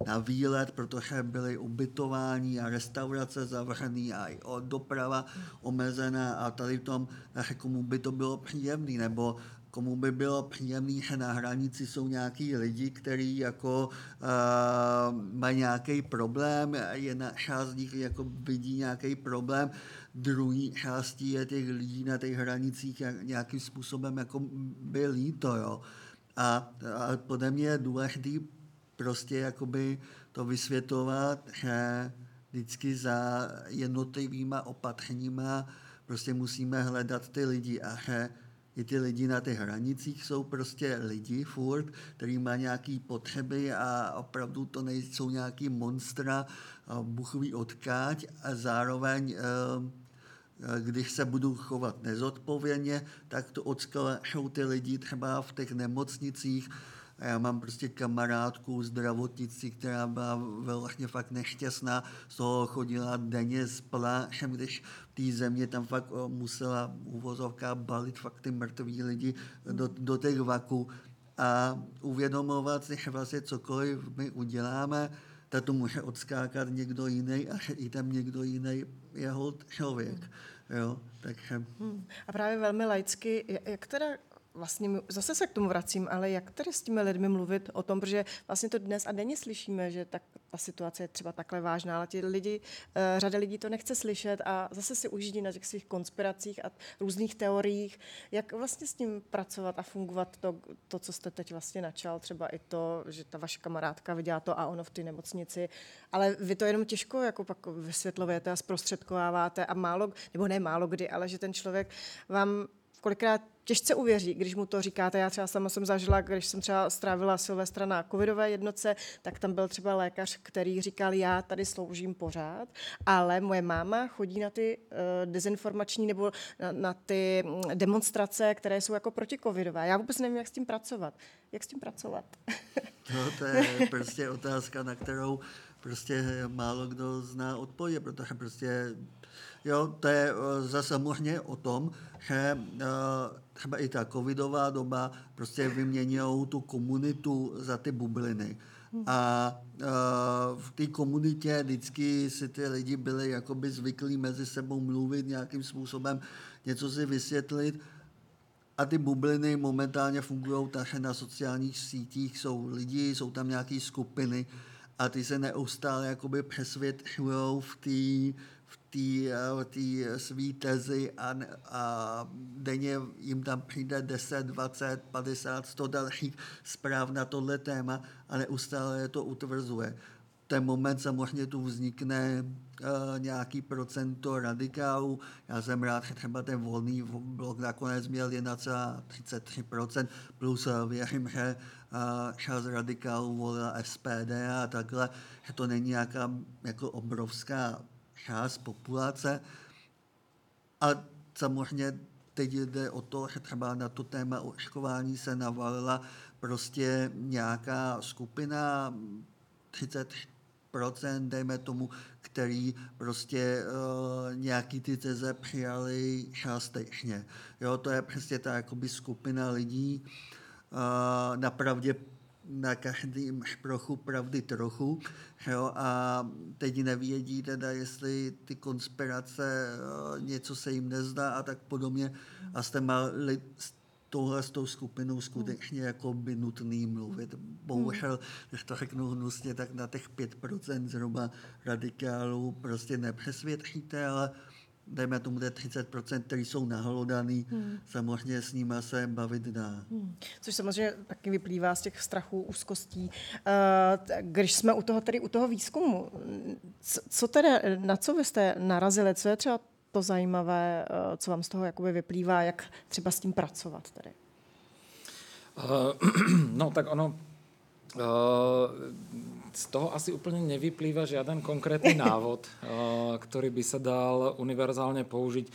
na výlet, protože byly ubytování a restaurace zavřený a i doprava omezená a tady v tom, komu by to bylo příjemné, nebo komu by bylo příjemné, že na hranici jsou nějaký lidi, kteří jako uh, mají nějaký problém, jedna část z nich jako vidí nějaký problém, druhý částí je těch lidí na těch hranicích nějakým způsobem jako by líto, jo. A, a podle mě je důležité prostě jakoby to vysvětlovat, že vždycky za jednotlivýma opatřeníma prostě musíme hledat ty lidi a že i ty lidi na těch hranicích jsou prostě lidi furt, který má nějaké potřeby a opravdu to nejsou nějaký monstra, buchový odkáť a zároveň eh, když se budu chovat nezodpovědně, tak to odskáčou ty lidi třeba v těch nemocnicích, a já mám prostě kamarádku zdravotnici, která byla vlastně fakt nešťastná, z toho chodila denně s plášem, když v té země tam fakt musela uvozovka balit fakt ty mrtví lidi do, do těch vaků a uvědomovat si, že vlastně cokoliv my uděláme, tak to může odskákat někdo jiný a i tam někdo jiný je člověk. Jo, takže... Hmm. A právě velmi laicky, jak teda vlastně zase se k tomu vracím, ale jak tedy s těmi lidmi mluvit o tom, protože vlastně to dnes a denně slyšíme, že tak, ta situace je třeba takhle vážná, ale ti lidi, uh, řada lidí to nechce slyšet a zase si užídí na těch svých konspiracích a různých teoriích. Jak vlastně s tím pracovat a fungovat to, to, co jste teď vlastně načal, třeba i to, že ta vaše kamarádka viděla to a ono v té nemocnici, ale vy to jenom těžko jako pak vysvětlujete a zprostředkováváte a málo, nebo ne málo kdy, ale že ten člověk vám kolikrát těžce uvěří, když mu to říkáte. Já třeba sama jsem zažila, když jsem třeba strávila Silvestra na covidové jednotce, tak tam byl třeba lékař, který říkal, já tady sloužím pořád, ale moje máma chodí na ty uh, dezinformační nebo na, na ty mm, demonstrace, které jsou jako protikovidové. Já vůbec nevím, jak s tím pracovat. Jak s tím pracovat? no, to je prostě otázka, na kterou prostě málo kdo zná odpověď, protože prostě Jo, to je eh, zase možně o tom, že eh, třeba i ta covidová doba prostě vyměnil tu komunitu za ty bubliny. A uh, v té komunitě vždycky si ty lidi byli jakoby zvyklí mezi sebou mluvit nějakým způsobem, něco si vysvětlit. A ty bubliny momentálně fungují takže na sociálních sítích jsou lidi, jsou tam nějaké skupiny a ty se neustále jakoby přesvědčují v té té eh, své tezi a, a denně jim tam přijde 10, 20, 50, 100 dalších zpráv na tohle téma a neustále je to utvrzuje. Ten moment samozřejmě tu vznikne uh, nějaký procento radikálů. Já jsem rád, že třeba ten volný blok nakonec měl 1,33%, plus uh, věřím, že uh, část radikálů volila SPD a takhle, že to není nějaká jako obrovská část populace. A samozřejmě teď jde o to, že třeba na to téma očkování se navalila prostě nějaká skupina, 30% dejme tomu, který prostě uh, nějaký ty teze přijali částečně. Jo, to je přesně ta jakoby skupina lidí, uh, na pravdě na každém šprochu pravdy trochu. Jo, a teď nevědí teda, jestli ty konspirace, eh, něco se jim nezdá a tak podobně. A jste mali s touhle s tou skupinou skutečně jako by nutný mluvit. Bohužel, když to řeknu hnusně, tak na těch 5% zhruba radikálů prostě nepřesvědčíte, ale dejme tomu, že 30%, který jsou nahlodaný, hmm. samozřejmě s nimi se bavit dá. Hmm. Což samozřejmě taky vyplývá z těch strachů, úzkostí. Uh, když jsme u toho, tedy u toho výzkumu, co teda, na co vy jste narazili, co je třeba to zajímavé, uh, co vám z toho jakoby vyplývá, jak třeba s tím pracovat tedy? Uh, no tak ono, z toho asi úplne nevyplýva žiaden konkrétny návod, eh, ktorý by sa dal univerzálne použiť. Eh,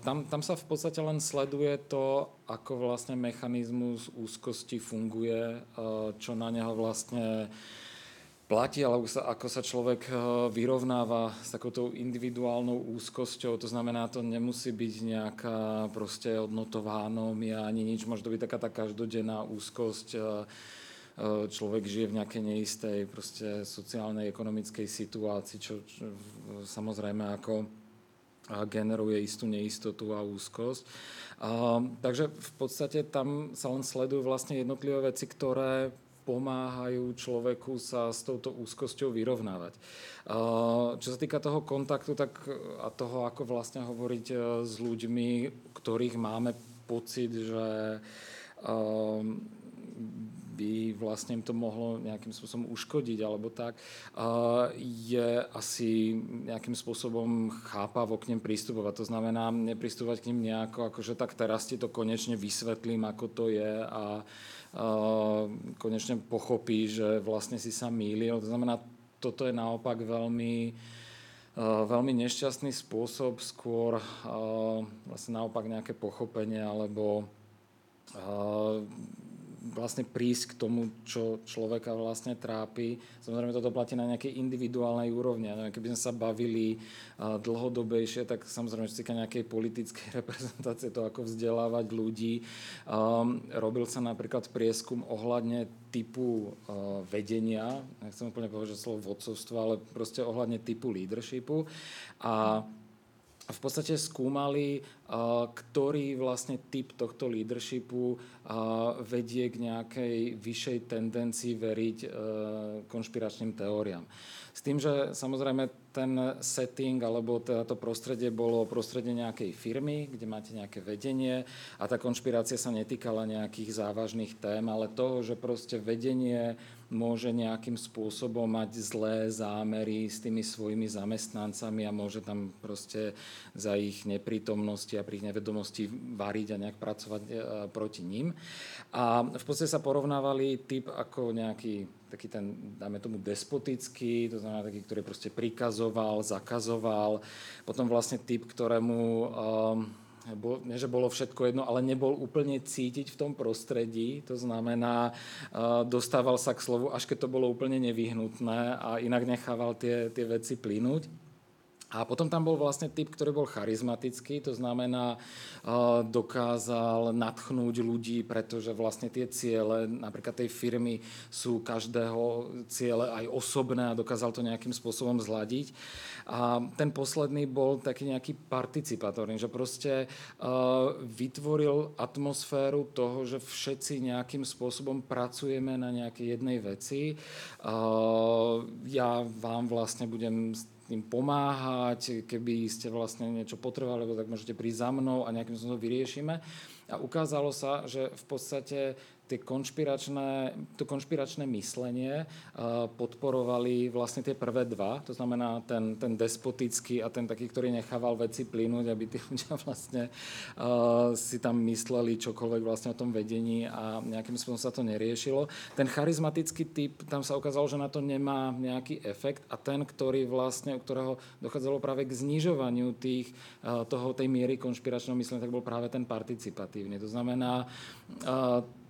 tam, tam sa v podstate len sleduje to, ako vlastne mechanizmus úzkosti funguje, eh, čo na neho vlastne platí, sa, ako sa človek vyrovnáva s takouto individuálnou úzkosťou. To znamená, to nemusí byť nejaká proste hodnotová anómia ani nič. Môže to byť taká tá každodenná úzkosť. Človek žije v nejakej neistej proste sociálnej, ekonomickej situácii, čo, čo samozrejme ako generuje istú neistotu a úzkosť. A, takže v podstate tam sa len sledujú vlastne jednotlivé veci, ktoré pomáhajú človeku sa s touto úzkosťou vyrovnávať. Čo sa týka toho kontaktu tak, a toho, ako vlastne hovoriť e, s ľuďmi, ktorých máme pocit, že by vlastne im to mohlo nejakým spôsobom uškodiť alebo tak, je asi nejakým spôsobom chápavo k ním pristupovať. To znamená nepristúpať k ním nejako, akože tak teraz ti to konečne vysvetlím, ako to je a konečne pochopí, že vlastne si sa mýlil. To znamená, toto je naopak veľmi, veľmi nešťastný spôsob, skôr vlastne naopak nejaké pochopenie alebo vlastne prísť k tomu, čo človeka vlastne trápi. Samozrejme, toto platí na nejakej individuálnej úrovni. Keby sme sa bavili dlhodobejšie, tak samozrejme, čo týka nejakej politickej reprezentácie, to ako vzdelávať ľudí. Um, robil sa napríklad prieskum ohľadne typu uh, vedenia, nechcem úplne povedať, že slovo vodcovstva, ale proste ohľadne typu leadershipu. A v podstate skúmali, ktorý vlastne typ tohto leadershipu vedie k nejakej vyššej tendencii veriť e, konšpiračným teóriám. S tým, že samozrejme ten setting alebo teda to prostredie bolo prostredie nejakej firmy, kde máte nejaké vedenie a tá konšpirácia sa netýkala nejakých závažných tém, ale toho, že proste vedenie môže nejakým spôsobom mať zlé zámery s tými svojimi zamestnancami a môže tam proste za ich neprítomnosti a pri ich nevedomosti variť a nejak pracovať e, proti ním. A v podstate sa porovnávali typ ako nejaký taký ten, dáme tomu, despotický, to znamená taký, ktorý proste prikazoval, zakazoval. Potom vlastne typ, ktorému um, bol, nie, že bolo všetko jedno, ale nebol úplne cítiť v tom prostredí. To znamená, uh, dostával sa k slovu, až keď to bolo úplne nevyhnutné a inak nechával tie, tie veci plynúť. A potom tam bol vlastne typ, ktorý bol charizmatický, to znamená, dokázal natchnúť ľudí, pretože vlastne tie ciele napríklad tej firmy sú každého ciele aj osobné a dokázal to nejakým spôsobom zladiť. A ten posledný bol taký nejaký participatorný, že proste vytvoril atmosféru toho, že všetci nejakým spôsobom pracujeme na nejakej jednej veci. Ja vám vlastne budem im pomáhať, keby ste vlastne niečo potrebovali, tak môžete prísť za mnou a nejakým spôsobom vyriešime. A ukázalo sa, že v podstate tie konšpiračné, to konšpiračné myslenie uh, podporovali vlastne tie prvé dva, to znamená ten, ten despotický a ten taký, ktorý nechával veci plynúť, aby tí ľudia vlastne uh, si tam mysleli čokoľvek vlastne o tom vedení a nejakým spôsobom sa to neriešilo. Ten charizmatický typ, tam sa ukázalo, že na to nemá nejaký efekt a ten, ktorý vlastne, u ktorého dochádzalo práve k znižovaniu tých, uh, toho, tej miery konšpiračného myslenia, tak bol práve ten participatívny. To znamená,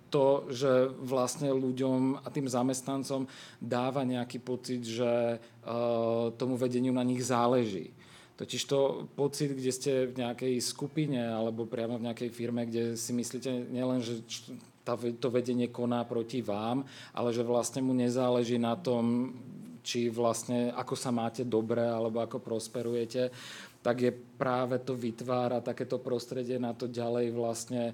to, že vlastne ľuďom a tým zamestnancom dáva nejaký pocit, že uh, tomu vedeniu na nich záleží. Totiž to pocit, kde ste v nejakej skupine alebo priamo v nejakej firme, kde si myslíte nielen, že to vedenie koná proti vám, ale že vlastne mu nezáleží na tom, či vlastne ako sa máte dobre alebo ako prosperujete, tak je práve to vytvára takéto prostredie na to ďalej vlastne e,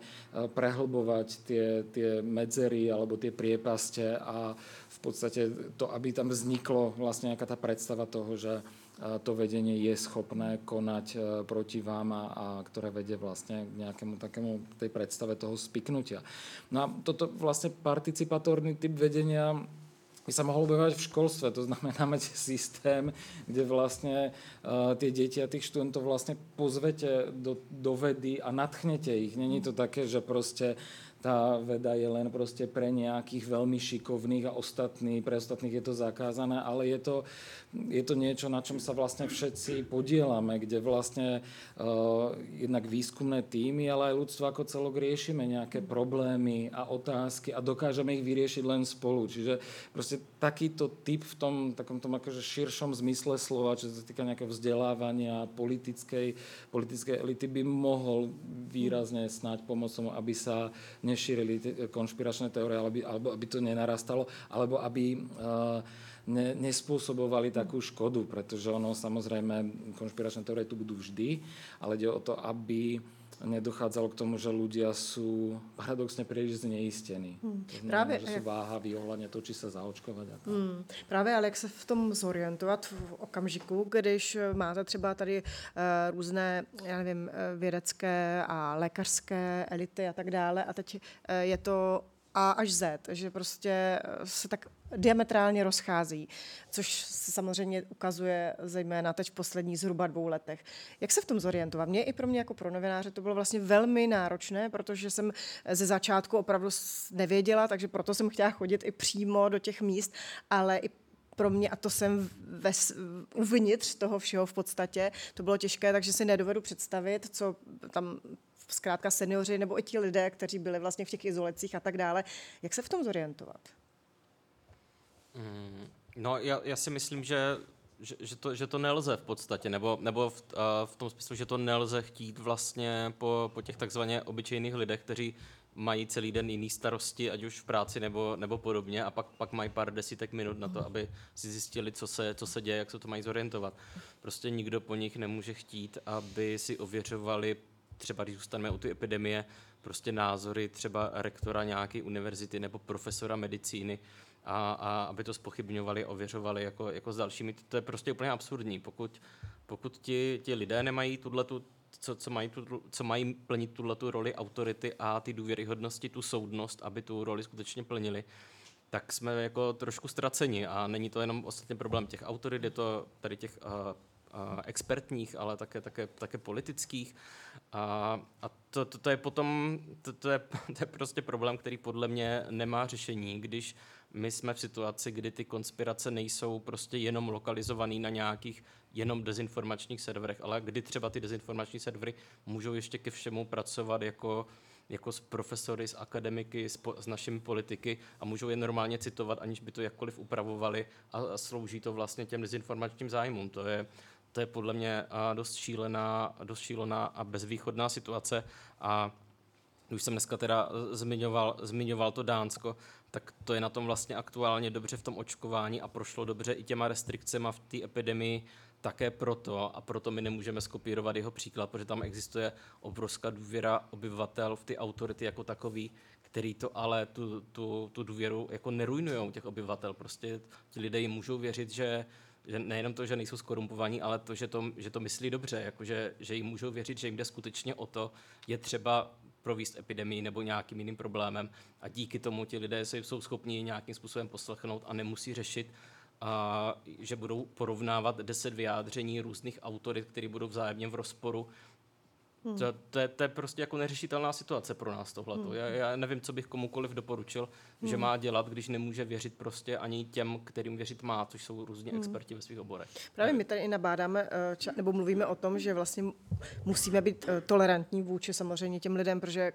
prehlbovať tie, tie medzery alebo tie priepaste a v podstate to, aby tam vzniklo vlastne nejaká tá predstava toho, že e, to vedenie je schopné konať e, proti vám a, a ktoré vedie vlastne k nejakému takému tej predstave toho spiknutia. No a toto vlastne participatórny typ vedenia by sa mohlo objavovať v školstve. To znamená, máte systém, kde vlastne uh, tie deti a tých študentov vlastne pozvete do, do vedy a natchnete ich. Není to také, že proste tá veda je len proste pre nejakých veľmi šikovných a ostatní, pre ostatných je to zakázané, ale je to, je to niečo, na čom sa vlastne všetci podielame, kde vlastne uh, jednak výskumné týmy, ale aj ľudstvo ako celok riešime nejaké problémy a otázky a dokážeme ich vyriešiť len spolu. Čiže proste takýto typ v tom takom tom akože širšom zmysle slova, čo sa týka nejakého vzdelávania politickej, politickej elity, by mohol výrazne snáď pomôcť tomu, aby sa nešírili konšpiračné teórie, alebo, alebo aby to nenarastalo, alebo aby uh, ne, nespôsobovali takú škodu, pretože ono samozrejme, konšpiračné teórie tu budú vždy, ale ide o to, aby nedochádzalo k tomu, že ľudia sú paradoxně příliš zneistení. Hmm. To znamená, Právě, že jsou váhaví ohledně toho, či se zaočkovat. A hmm. Právě, ale jak se v tom zorientovat v okamžiku, když máte třeba tady uh, různé, já nevím, eh, vědecké a lékařské elity a tak dále a teď uh, je to a až Z, že prostě se tak diametrálně rozchází, což se samozřejmě ukazuje zejména teď v posledních zhruba dvou letech. Jak se v tom zorientovat? Mě i pro mě jako pro novináře to bylo vlastně velmi náročné, protože jsem ze začátku opravdu nevěděla, takže proto jsem chtěla chodit i přímo do těch míst, ale i pro mě, a to jsem ve, uvnitř toho všeho v podstatě, to bylo těžké, takže si nedovedu představit, co tam zkrátka seniori nebo i ti lidé, kteří byli vlastně v těch izolacích a tak dále. Jak se v tom zorientovat? Mm, no, já, já si myslím, že, že, že, to, že to nelze v podstatě, nebo, nebo v, uh, v tom smyslu, že to nelze chtít vlastně po, po těch takzvaně obyčejných lidech, kteří mají celý den jiný starosti, ať už v práci nebo, nebo podobně, a pak, pak mají pár desítek minut na to, aby si zjistili, co se, co se děje, jak se to mají zorientovat. Prostě nikdo po nich nemůže chtít, aby si ověřovali, třeba když zůstaneme u ty epidemie, prostě názory třeba rektora nějaké univerzity nebo profesora medicíny, a, a aby to spochybňovali, ověřovali jako, jako s dalšími. To je prostě úplně absurdní. Pokud, pokud ti, ti lidé nemají tu, co, co, mají tu, co mají plnit tuto roli autority a ty důvěryhodnosti, tu soudnost, aby tu roli skutečně plnili, tak jsme jako trošku ztraceni a není to jenom ostatně problém těch autorit, je to tady těch uh, uh, expertních, ale také, také, také politických. A, a to, to, to je potom, to, to, je, to je prostě problém, který podle mě nemá řešení, když my jsme v situaci, kdy ty konspirace nejsou prostě jenom lokalizované na nějakých jenom dezinformačních serverech, ale kdy třeba ty dezinformační servery můžou ještě ke všemu pracovat jako jako s profesory, s akademiky, s, po, s našimi politiky a můžou je normálně citovat, aniž by to jakkoliv upravovali a, a slouží to vlastně těm dezinformačním zájmům. To je, to je podle mě dost šílená, dost šílená a bezvýchodná situace a už jsem dneska teda zmiňoval, zmiňoval to Dánsko, tak to je na tom vlastně aktuálně dobře v tom očkování a prošlo dobře i těma restrikcemi v té epidemii také proto, a proto my nemůžeme skopírovat jeho příklad, protože tam existuje obrovská důvěra obyvatel v ty autority jako takový, který to ale tu, tu, tu důvěru jako nerujnují těch obyvatel. Prostě ti lidé jim můžou věřit, že, že nejenom to, že nejsou skorumpovaní, ale to, že to, že to myslí dobře, jako že, že jim můžou věřit, že jim jde skutečně o to, je třeba províst epidemii nebo nějakým jiným problémem a díky tomu ti lidé se jsou schopni nějakým způsobem poslechnout a nemusí řešit, a, že budou porovnávat deset vyjádření různých autorit, které budou vzájemně v rozporu Hmm. To, to, je, to je prostě jako neřešitelná situace pro nás tohle. Hmm. Já, já nevím, co bych komukoliv doporučil, hmm. že má dělat, když nemůže věřit prostě ani těm, kterým věřit má, což jsou různí hmm. experti ve svých oborech. Právě my tady i nabádáme, eh, nebo mluvíme o tom, že vlastně musíme být eh, tolerantní vůči samozřejmě těm lidem, protože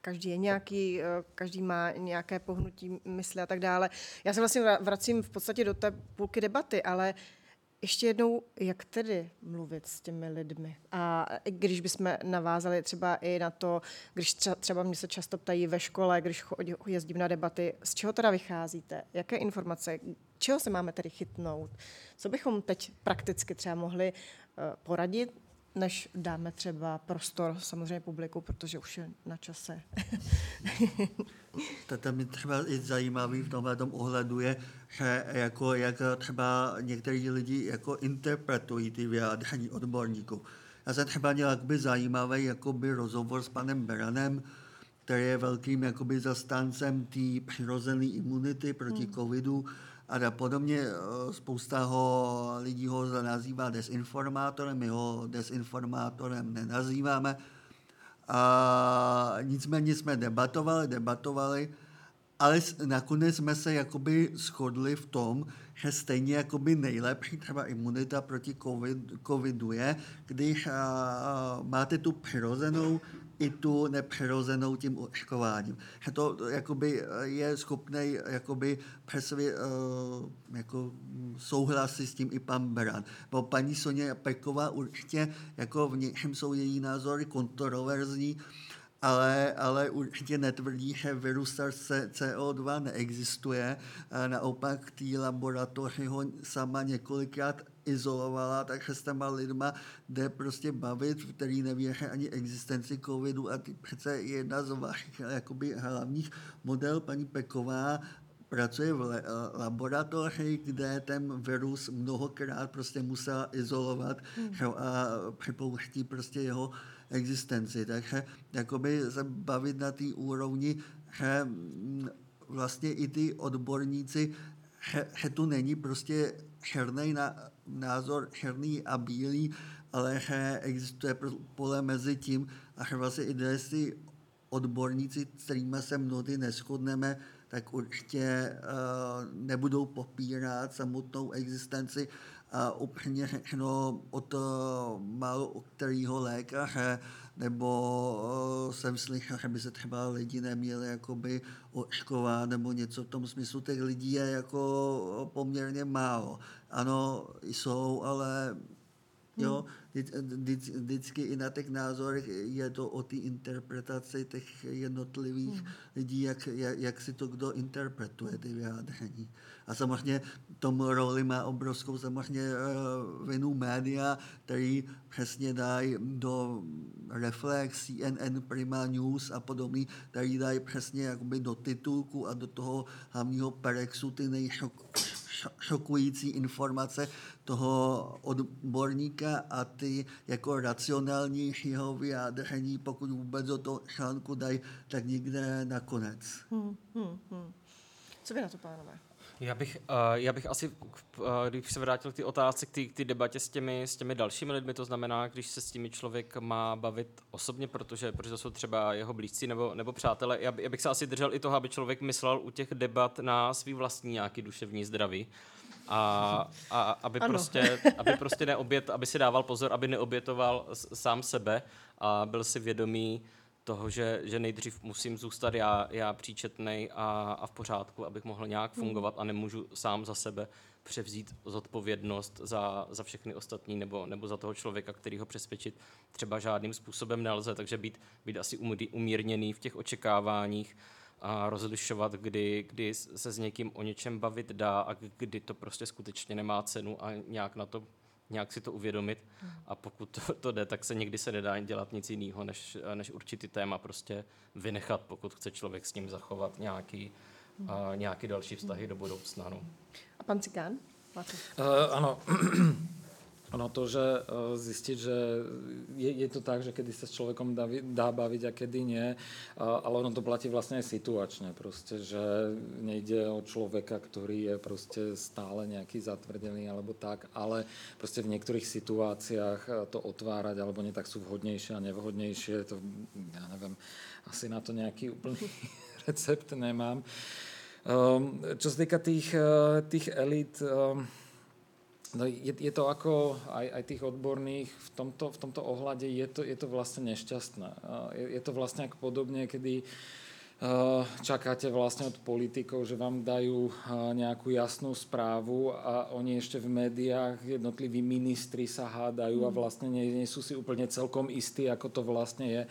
každý je nějaký, eh, každý má nějaké pohnutí mysli a tak dále. Já se vlastně vracím v podstatě do té půlky debaty, ale ještě jednou, jak tedy mluvit s těmi lidmi? A když bychom navázali třeba i na to, když třeba mě se často ptají ve škole, když jezdím na debaty, z čeho teda vycházíte? Jaké informace? Čeho se máme tedy chytnout? Co bychom teď prakticky třeba mohli eh, poradit než dáme třeba prostor samozřejmě publiku, protože už je na čase. to mi třeba i zajímavý v tomhle tom ohledu je, že jako, jak třeba někteří lidi jako interpretují ty vyjádření odborníků. Já jsem třeba měl jakoby zajímavý jakoby rozhovor s panem Beranem, který je velkým jakoby zastáncem té přirozené imunity proti hmm. covidu, a podobně eh, spousta ho, lidí ho nazývá desinformátorem, my ho desinformátorem nenazýváme. A nicméně jsme debatovali, debatovali, ale nakonec jsme se jakoby shodli v tom, že stejně jakoby nejlepší třeba imunita proti COVID, covidu je, když a, máte tu přirozenou i tu nepřirozenou tím očkováním. Že to jakoby je schopný jakoby přesvě, jako souhlasí s tím i pan Beran. Bo paní Soně Peková určitě jako v něčem jsou její názory kontroverzní, ale, ale určitě netvrdí, že virus SARS-CoV-2 neexistuje. Naopak té laboratoři ho sama několikrát izolovala, takže s těma lidma jde prostě bavit, který nevěří ani existenci covidu a ty přece jedna z vašich jakoby, hlavních model, paní Peková, pracuje v laboratoři, kde ten virus mnohokrát prostě musela izolovat hmm. a připouští prostě jeho existenci. Takže jakoby se bavit na té úrovni, že mm, vlastně i ty odborníci, že, že tu není prostě černý názor, černý a bílý, ale že existuje pole mezi tím a že vlastně i ty odborníci, s kterými se mnohdy neschodneme, tak určitě uh, nebudou popírat samotnou existenci. A upřímně řečeno od málo o kterého lékaře, nebo jsem slyšel, že by se třeba lidi neměli jakoby očkovat nebo něco v tom smyslu. Těch lidí je jako poměrně málo. Ano, jsou, ale jo, hmm. vždycky i na těch názorech je to o té interpretaci těch jednotlivých hmm. lidí, jak, jak, jak si to kdo interpretuje, ty vyjádření. A samozřejmě tomu roli má obrovskou samozřejmě uh, vinu média, který přesně dají do Reflex, CNN, Prima News a podobný, který dají přesně jakoby do titulku a do toho hlavního perexu ty nejšokující informace toho odborníka a ty jako racionálnějšího vyjádření, pokud vůbec do toho článku dají, tak nikde nakonec. Hmm, hmm, hmm. Co vy na to, pánové? Já bych, uh, já bych asi, uh, když se vrátil k té otázce, k té debatě s těmi, s těmi dalšími lidmi, to znamená, když se s těmi člověk má bavit osobně, protože, protože to jsou třeba jeho blízcí nebo, nebo přátelé, já, já bych se asi držel i toho, aby člověk myslel u těch debat na svý vlastní nějaký duševní zdraví. A, a aby, prostě, aby prostě neobět, aby si dával pozor, aby neobětoval sám sebe a byl si vědomý toho, že, že nejdřív musím zůstat já, já příčetnej a, a v pořádku, abych mohl nějak hmm. fungovat a nemůžu sám za sebe převzít zodpovědnost za, za všechny ostatní nebo, nebo za toho člověka, který ho přesvědčit třeba žádným způsobem nelze, takže být, být asi umírněný v těch očekáváních a rozlišovat, kdy, kdy se s někým o něčem bavit dá a kdy to prostě skutečně nemá cenu a nějak na to nějak si to uvědomit a pokud to, to jde, tak se někdy se nedá dělat nic jiného, než, než určitý téma prostě vynechat, pokud chce člověk s ním zachovat nějaký, a nějaký další vztahy do budoucna. No. A pan Cikán? Uh, ano, Ono to, že e, zistiť, že je, je to tak, že kedy sa s človekom dá, dá baviť a kedy nie, ale ono to platí vlastne aj situačne, proste, že nejde o človeka, ktorý je proste stále nejaký zatvrdený alebo tak, ale proste v niektorých situáciách e, to otvárať alebo nie, tak sú vhodnejšie a nevhodnejšie, to ja neviem, asi na to nejaký úplný recept nemám. Um, čo sa týka tých, tých um, No je, je to ako aj, aj tých odborných v tomto, v tomto ohľade je to, je to vlastne nešťastné. Je, je to vlastne ako podobne, kedy čakáte vlastne od politikov, že vám dajú nejakú jasnú správu a oni ešte v médiách, jednotliví ministri sa hádajú a mm. vlastne nie, nie sú si úplne celkom istí, ako to vlastne je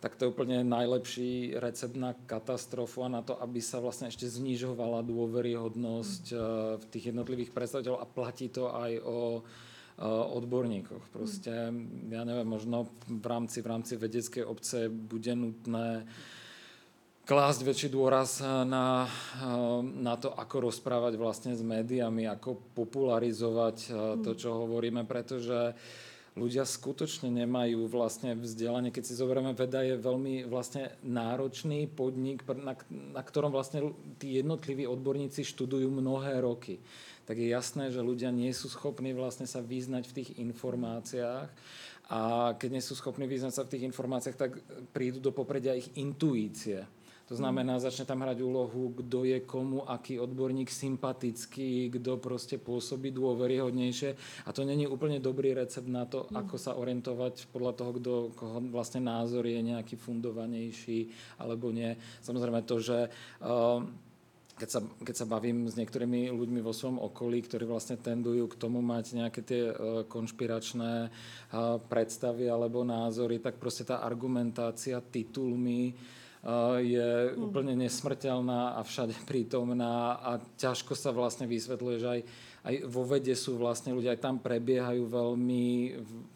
tak to je úplne najlepší recept na katastrofu a na to, aby sa vlastne ešte znižovala dôveryhodnosť mm. v tých jednotlivých predstaviteľov a platí to aj o odborníkoch. Proste, ja neviem, možno v rámci, v rámci vedeckej obce bude nutné klásť väčší dôraz na, na to, ako rozprávať vlastne s médiami, ako popularizovať to, mm. čo hovoríme, pretože uh, ľudia skutočne nemajú vlastne vzdelanie. Keď si zoberieme, veda je veľmi vlastne náročný podnik, na, na ktorom vlastne tí jednotliví odborníci študujú mnohé roky. Tak je jasné, že ľudia nie sú schopní vlastne sa vyznať v tých informáciách a keď nie sú schopní vyznať sa v tých informáciách, tak prídu do popredia ich intuície. To znamená, začne tam hrať úlohu, kto je komu, aký odborník sympatický, kto proste pôsobí dôveryhodnejšie. A to není úplne dobrý recept na to, ako sa orientovať podľa toho, kto, koho vlastne názor je nejaký fundovanejší alebo nie. Samozrejme to, že uh, keď sa, keď sa bavím s niektorými ľuďmi vo svojom okolí, ktorí vlastne tendujú k tomu mať nejaké tie uh, konšpiračné uh, predstavy alebo názory, tak proste tá argumentácia titulmi je hmm. úplne nesmrteľná a všade prítomná a ťažko sa vlastne vysvetľuje, že aj, aj vo vede sú vlastne ľudia, aj tam prebiehajú veľmi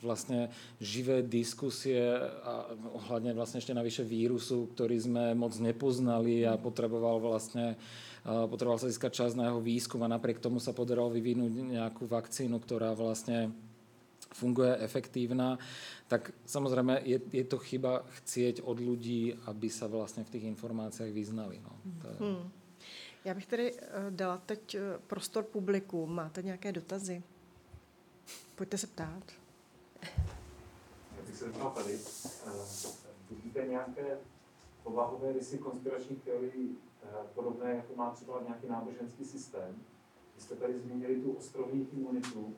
vlastne živé diskusie a ohľadne vlastne ešte navyše vírusu, ktorý sme moc nepoznali a potreboval vlastne potreboval sa získať čas na jeho výskum a napriek tomu sa podarilo vyvinúť nejakú vakcínu, ktorá vlastne funguje efektívna tak samozrejme je, je to chyba chcieť od ľudí, aby sa vlastne v tých informáciách vyznali. No. To je... hmm. Já bych tedy eh, dala teď eh, prostor publiku. Máte nějaké dotazy? Pojďte se ptát. Já bych se zeptal tady. Eh, vidíte nějaké povahové rysy konspiračních teorií podobné, jako má třeba nějaký náboženský systém? Vy jste tady zmínili tu ostrovní imunitu,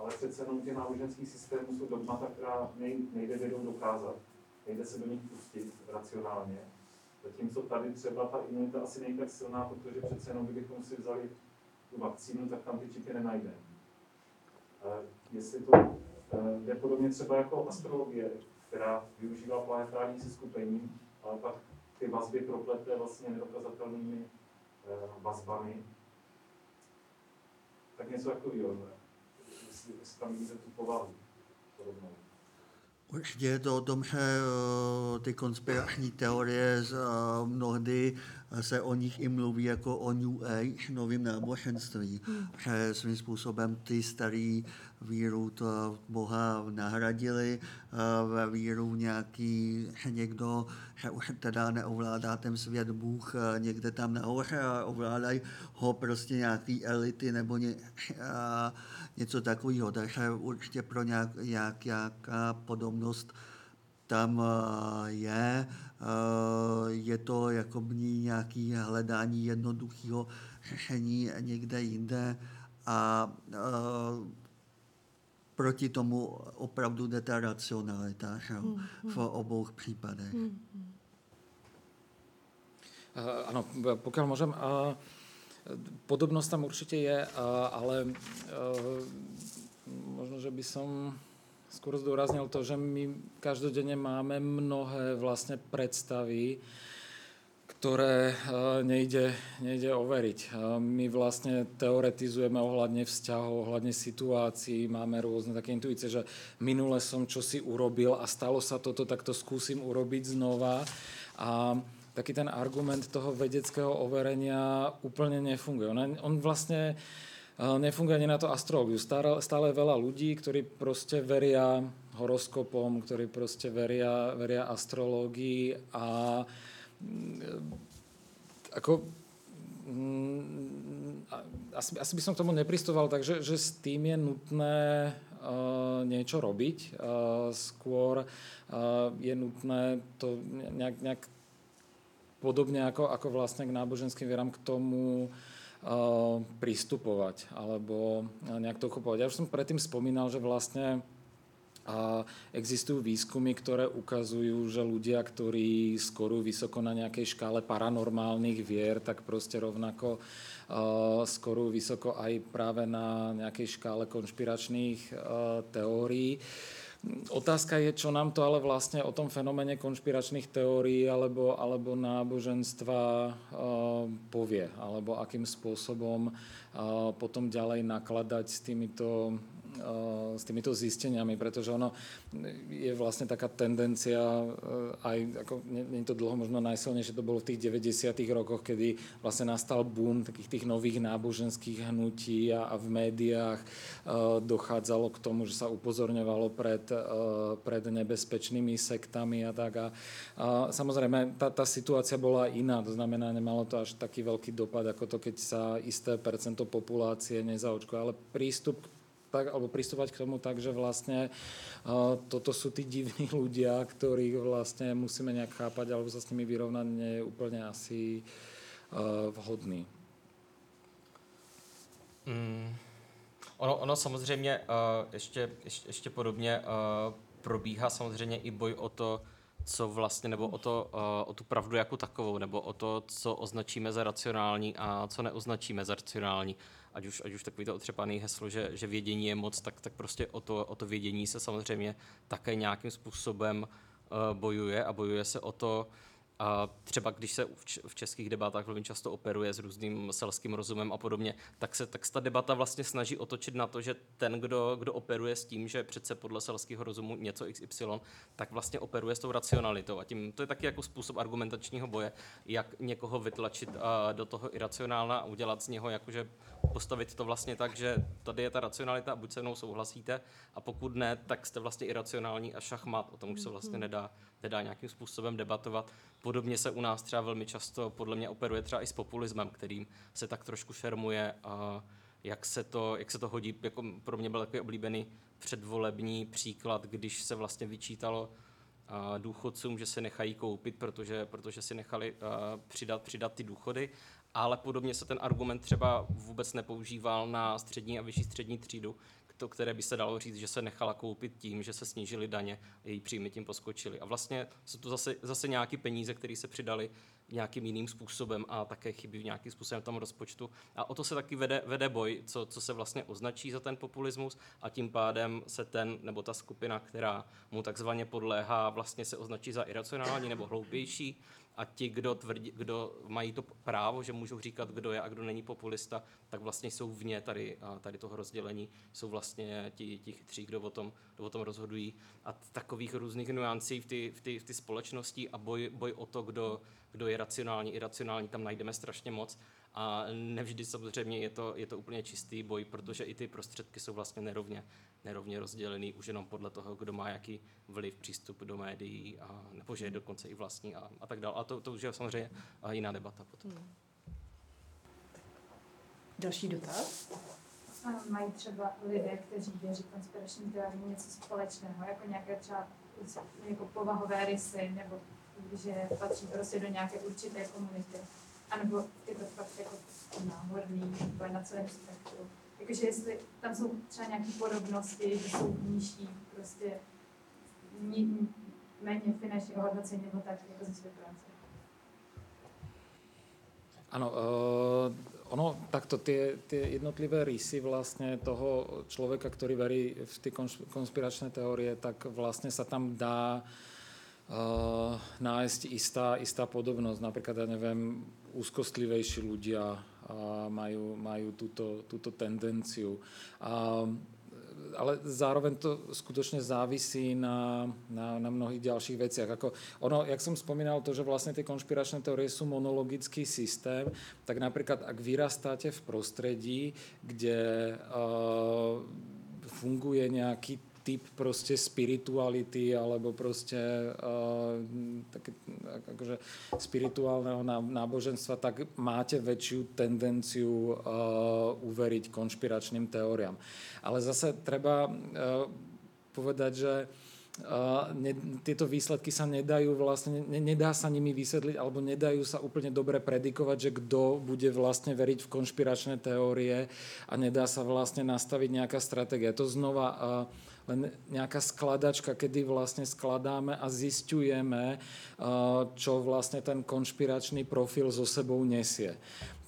ale přece jenom těch náboženských systémů jsou dogmata, která nejde vědou dokázat, nejde se do nich pustit racionálně. Zatímco tady třeba ta imunita asi není tak silná, protože přece jenom kdybychom si vzali tu vakcínu, tak tam ty čipy nenajdeme. Jestli to eh, jde podobně třeba jako astrologie, která využívá planetární seskupení, ale pak ty vazby proplete vlastně nedokazatelnými eh, vazbami, tak něco takového tam vidíte tu povahu podobnou. Určitě je to o tom, že eh, ty konspirační teorie z, uh, mnohdy se o nich i mluví jako o New Age, novým náboženství, hmm. že svým způsobem ty starý víru to Boha nahradili ve víru nějaký, že někdo, že už teda neovládá ten svět Bůh někde tam nahoře a ovládají ho prostě nějaký elity nebo ně, něco takového. Takže určitě pro nějak, nějak, nějaká podobnost tam je. Je to jako nějaký hledání jednoduchého řešení někde jinde a proti tomu opravdu jde ta racionalita že? Hmm, v obou případech. Hmm. Uh, ano, pokiaľ môžem, uh, podobnosť tam určite je, ale uh, možno, že by som skôr zdôraznil to, že my každodenne máme mnohé vlastne predstavy, ktoré eh, nejde, nejde overiť. Eh, my vlastne teoretizujeme ohľadne vzťahov, ohľadne situácií, máme rôzne také intuície, že minule som čosi urobil a stalo sa toto, tak to skúsim urobiť znova. A taký ten argument toho vedeckého overenia úplne nefunguje. On, on vlastne eh, nefunguje ani na to astrológiu. Stále, stále veľa ľudí, ktorí proste veria horoskopom, ktorí proste veria, veria astrológii a ako, mm, asi, asi by som k tomu nepristoval, takže že s tým je nutné uh, niečo robiť. Uh, skôr uh, je nutné to nejak, nejak podobne ako, ako vlastne k náboženským vieram k tomu uh, pristupovať alebo nejak to uchopovať. Ja už som predtým spomínal, že vlastne a existujú výskumy, ktoré ukazujú, že ľudia, ktorí skorujú vysoko na nejakej škále paranormálnych vier, tak proste rovnako uh, skorujú vysoko aj práve na nejakej škále konšpiračných uh, teórií. Otázka je, čo nám to ale vlastne o tom fenoméne konšpiračných teórií alebo, alebo náboženstva uh, povie, alebo akým spôsobom uh, potom ďalej nakladať s týmito Eh, s týmito zisteniami, pretože ono je vlastne taká tendencia eh, aj, ako nie, to dlho, možno najsilnejšie to bolo v tých 90 rokoch, kedy vlastne nastal boom takých tých nových náboženských hnutí a, a v médiách uh, dochádzalo k tomu, že sa upozorňovalo pred, pred nebezpečnými sektami a tak. A, a samozrejme, tá, tá situácia bola iná, to znamená, nemalo to až taký veľký dopad, ako to, keď sa isté percento populácie nezaočkuje, ale prístup k tak, alebo pristúpať k tomu tak, že vlastne uh, toto sú tí divní ľudia, ktorých vlastne musíme nejak chápať alebo sa s nimi vyrovnať, nie je úplne asi uh, vhodný. Mm. Ono, ono samozřejmě uh, ještě, ještě, ještě podobně uh, probíhá samozřejmě i boj o to, co vlastně, nebo o, to, uh, o tu pravdu jako takovou, nebo o to, co označíme za racionální a co neoznačíme za racionální. Ať už, ať už takový to otřepaný heslo, že, že vědění je moc, tak, tak prostě o to, o to vědění se samozřejmě také nějakým způsobem uh, bojuje a bojuje se o to, uh, a třeba když se v českých debatách velmi často operuje s různým selským rozumem a podobně, tak se tak ta debata vlastně snaží otočit na to, že ten, kdo, kdo operuje s tím, že přece podle selského rozumu něco XY, tak vlastně operuje s tou racionalitou. A tím to je taky jako způsob argumentačního boje, jak někoho vytlačit do toho iracionálna a udělat z něho jakože postavit to vlastně tak, že tady je ta racionalita a buď se mnou souhlasíte a pokud ne, tak jste vlastně iracionální a šachmat. O tom už se vlastně mhm. nedá, nedá nějakým způsobem debatovat. Podobně se u nás třeba velmi často podle mě operuje třeba i s populismem, kterým se tak trošku šermuje a jak se to, jak se to hodí. Jako pro mě byl takový oblíbený předvolební příklad, když se vlastně vyčítalo důchodcům, že se nechají koupit, protože, protože si nechali přidat, přidat ty důchody ale podobně se ten argument třeba vůbec nepoužíval na střední a vyšší střední třídu, to, které by se dalo říct, že se nechala koupit tím, že se snížily daně a její příjmy tím poskočily. A vlastně jsou to zase, zase nějaké peníze, které se přidali nějakým jiným způsobem a také chybí nějakým způsobem v tom rozpočtu. A o to se taky vede, vede boj, co, co se vlastně označí za ten populismus a tím pádem se ten nebo ta skupina, která mu takzvaně podléhá, vlastně se označí za iracionální nebo hloupější a ti, kdo, tvrdí, kdo mají to právo, že můžou říkat, kdo je a kdo není populista, tak vlastně jsou vně tady, tady toho rozdělení, jsou vlastně ti, ti chytří, kdo o, tom, kdo o tom rozhodují. A takových různých nuancí v té v v společnosti a boj, boj o to, kdo, kdo je racionální, iracionální, tam najdeme strašně moc. A nevždy samozřejmě je to, je to úplně čistý boj, protože i ty prostředky jsou vlastně nerovně, nerovně rozdělený už jenom podle toho, kdo má jaký vliv, přístup do médií, a, nebo že je dokonce i vlastní a, a tak dále. A to, to už je samozřejmě jiná debata potom. Hmm. Další dotaz? A mají třeba lidé, kteří věří konspiračním teoriím něco společného, jako nějaké třeba jako povahové rysy, nebo že patří prostě do nějaké určité komunity, anebo je to fakt jako náhodný, nebo na celém spektru. Jakože jestli tam jsou třeba nějaké podobnosti, že jsou nižší, prostě méně finanční ohodnocení nebo tak, jako ze své práce. Ano, uh, ono takto tie, tie jednotlivé rysy vlastne toho človeka, ktorý verí v tie konspiračné teórie, tak vlastne sa tam dá uh, nájsť istá, istá podobnosť. Napríklad, ja neviem, úzkostlivejší ľudia majú, majú túto, túto tendenciu. Uh, ale zároveň to skutočne závisí na, na, na mnohých ďalších veciach. Ako ono, jak som spomínal, to, že vlastne tie konšpiračné teórie sú monologický systém, tak napríklad ak vyrastáte v prostredí, kde uh, funguje nejaký typ proste spirituality alebo proste uh, také, akože spirituálneho náboženstva, tak máte väčšiu tendenciu uh, uveriť konšpiračným teóriám. Ale zase treba uh, povedať, že Uh, ne, tieto výsledky sa nedajú vlastne, ne, nedá sa nimi vysvetliť alebo nedajú sa úplne dobre predikovať, že kto bude vlastne veriť v konšpiračné teórie a nedá sa vlastne nastaviť nejaká stratégia. To znova uh, len nejaká skladačka, kedy vlastne skladáme a zistujeme, eh, čo vlastne ten konšpiračný profil so sebou nesie.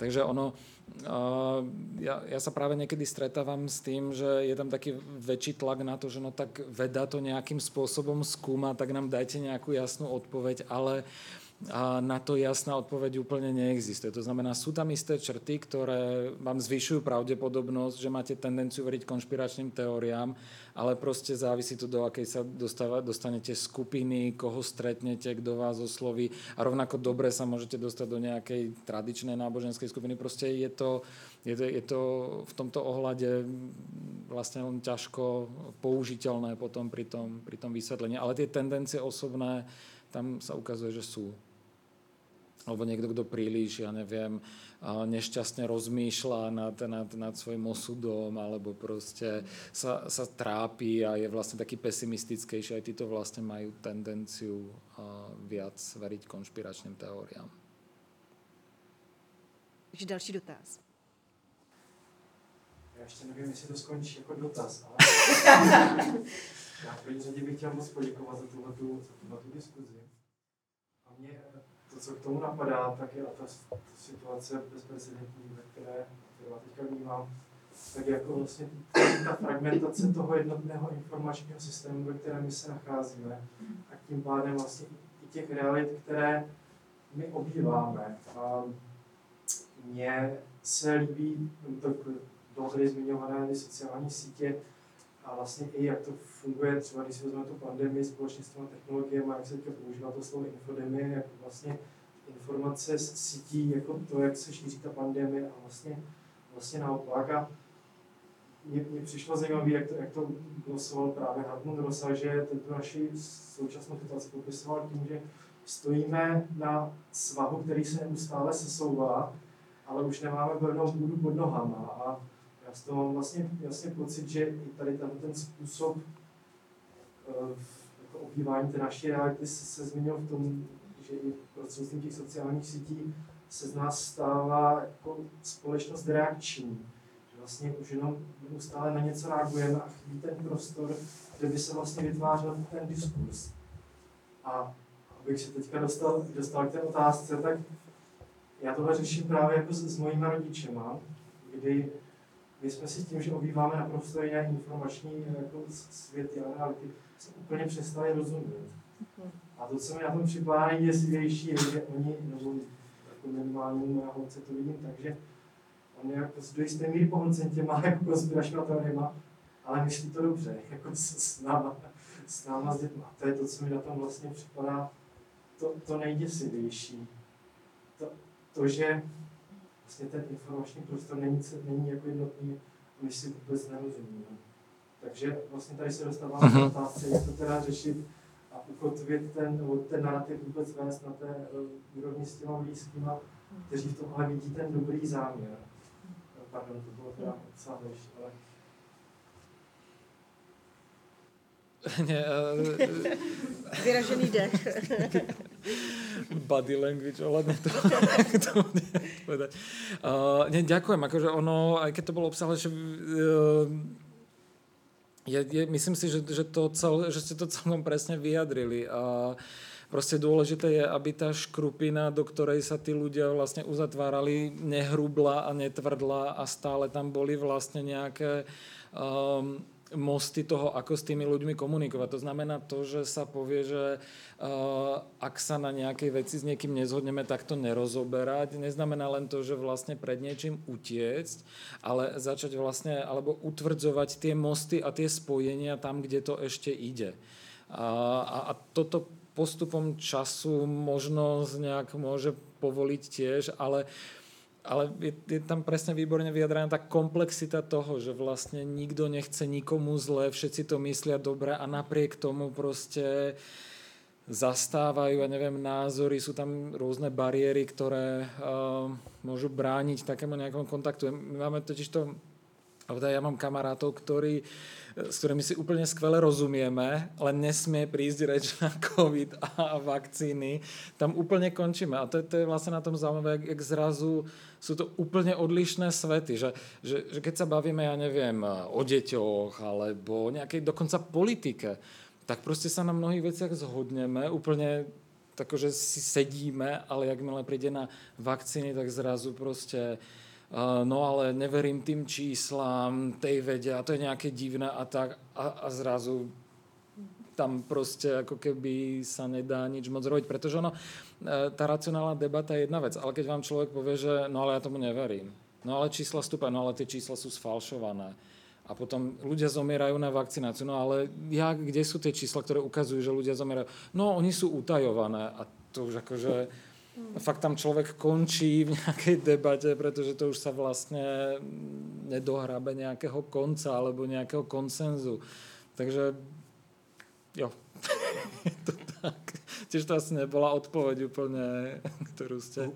Takže ono, eh, ja, ja sa práve niekedy stretávam s tým, že je tam taký väčší tlak na to, že no tak veda to nejakým spôsobom skúma, tak nám dajte nejakú jasnú odpoveď, ale uh, a na to jasná odpoveď úplne neexistuje. To znamená, sú tam isté črty, ktoré vám zvyšujú pravdepodobnosť, že máte tendenciu veriť konšpiračným teóriám, ale proste závisí to, do akej sa dostáva, dostanete skupiny, koho stretnete, kto vás osloví a rovnako dobre sa môžete dostať do nejakej tradičnej náboženskej skupiny. Proste je to, je to, je to v tomto ohľade vlastne len ťažko použiteľné potom pri tom, pri tom vysvetlení. Ale tie tendencie osobné tam sa ukazuje, že sú. Alebo niekto, kto príliš, ja neviem, nešťastne rozmýšľa nad, nad, nad svojim osudom alebo proste sa, sa trápi a je vlastne taký pesimistickejší. Aj títo vlastne majú tendenciu viac veriť konšpiračným teóriám. Takže další dotaz. Já ještě nevím, jestli to skončí jako dotaz, ale já v první řadě bych chtěl moc poděkovat za tuhle, za tuhle diskuzi. A mě to, co k tomu napadá, tak je ta, ta situace bezprecedentní, ve které, kterou teďka vnímám, tak jako vlastně ta fragmentace toho jednotného informačního systému, ve kterém my se nacházíme, a tím pádem vlastně i těch realit, které my obýváme. A mně se líbí to dlouhodobě zmiňované sociální sítě a vlastně i jak to funguje, třeba když si vezmeme tu pandemii společně s těmi technologiemi, jak se teďka používá to slovo infodemie, jak vlastně informace z sítí, jako to, jak se šíří ta pandemie a vlastně, vlastně naopak. A mně, mně přišlo zajímavé, jak to, jak to glosoval právě Hartmut Rosa, že tu naši současnou situaci popisoval tím, že stojíme na svahu, který se neustále sesouvá, ale už nemáme pevnou půdu pod nohama. A já z toho mám vlastně jasně pocit, že i tady ten, ten způsob uh, jako obývání té naší reality se, se změnil v tom, že i prostřednictvím těch sociálních sítí se z nás stává jako společnost reakční. Že vlastně už jenom neustále na něco reagujeme a chybí ten prostor, kde by se vlastně vytvářel ten diskurs. A abych se teďka dostal, dostal k té otázce, tak já tohle řeším právě jako s, s mojimi rodičema, kdy my jsme si tím, že obýváme naprosto jiné informační jako světy a reality, se úplně přestali rozumět. A to, co mi na tom připadá nejděsivější, je, že oni, nebo jako minimálně moja holce to vidím, takže on je jako do jisté míry pohlcen těma jako konspiračníma teoriema, ale myslí to dobře, jako s, s náma, s náma s dětma. To je to, co mi na tom vlastně připadá to, to nejděsivější. To, to, že vlastně ten informační prostor není, není jako jednotný a my si vůbec nerozumíme. Takže vlastně tady se dostáváme uh-huh. k otázce, jak to teda řešit a ukotvit ten, ten narrativ vůbec vést na té uh, úrovni s těma blízkýma, kteří v tomhle vidí ten dobrý záměr. Pardon, to bylo teda docela ale Ne, Vyražený dech. Body language ohľadne toho, to povedať. Uh, ne, ďakujem, akože ono, aj keď to bolo obsahle, že uh, je, je, myslím si, že, že, to cel, že ste to celkom presne vyjadrili. A proste dôležité je, aby tá škrupina, do ktorej sa tí ľudia vlastne uzatvárali, nehrubla a netvrdla a stále tam boli vlastne nejaké um, mosty toho, ako s tými ľuďmi komunikovať. To znamená to, že sa povie, že uh, ak sa na nejakej veci s niekým nezhodneme, tak to nerozoberať. Neznamená len to, že vlastne pred niečím utiecť, ale začať vlastne, alebo utvrdzovať tie mosty a tie spojenia tam, kde to ešte ide. A, a, a toto postupom času možno nejak môže povoliť tiež, ale uh, ale je, je tam presne výborne vyjadrená tá komplexita toho, že vlastne nikto nechce nikomu zle, všetci to myslia dobre a napriek tomu proste zastávajú, ja neviem, názory, sú tam rôzne bariéry, ktoré uh, môžu brániť takému nejakému kontaktu. My máme totiž to, teda ja mám kamarátov, ktorí uh, s ktorými si úplne skvele rozumieme, len nesmie prísť reč na COVID a vakcíny. Tam úplne končíme. A to, je, to je vlastne na tom zaujímavé, jak, jak zrazu sú to úplne odlišné svety. Že, že, že keď sa bavíme, ja neviem, o deťoch alebo nejakej dokonca politike, tak proste sa na mnohých veciach zhodneme, úplne takže si sedíme, ale jakmile príde na vakcíny, tak zrazu proste no ale neverím tým číslám, tej vede a to je nejaké divné a tak a, a zrazu tam proste ako keby sa nedá nič moc robiť, pretože ono, tá racionálna debata je jedna vec, ale keď vám človek povie, že no ale ja tomu neverím, no ale čísla stúpajú, no ale tie čísla sú sfalšované a potom ľudia zomierajú na vakcináciu, no ale ja, kde sú tie čísla, ktoré ukazujú, že ľudia zomierajú? No oni sú utajované a to už akože fakt tam človek končí v nejakej debate, pretože to už sa vlastne nedohrabe nejakého konca alebo nejakého konsenzu. Takže jo, to tiež to asi nebola odpoveď úplně, kterou jste...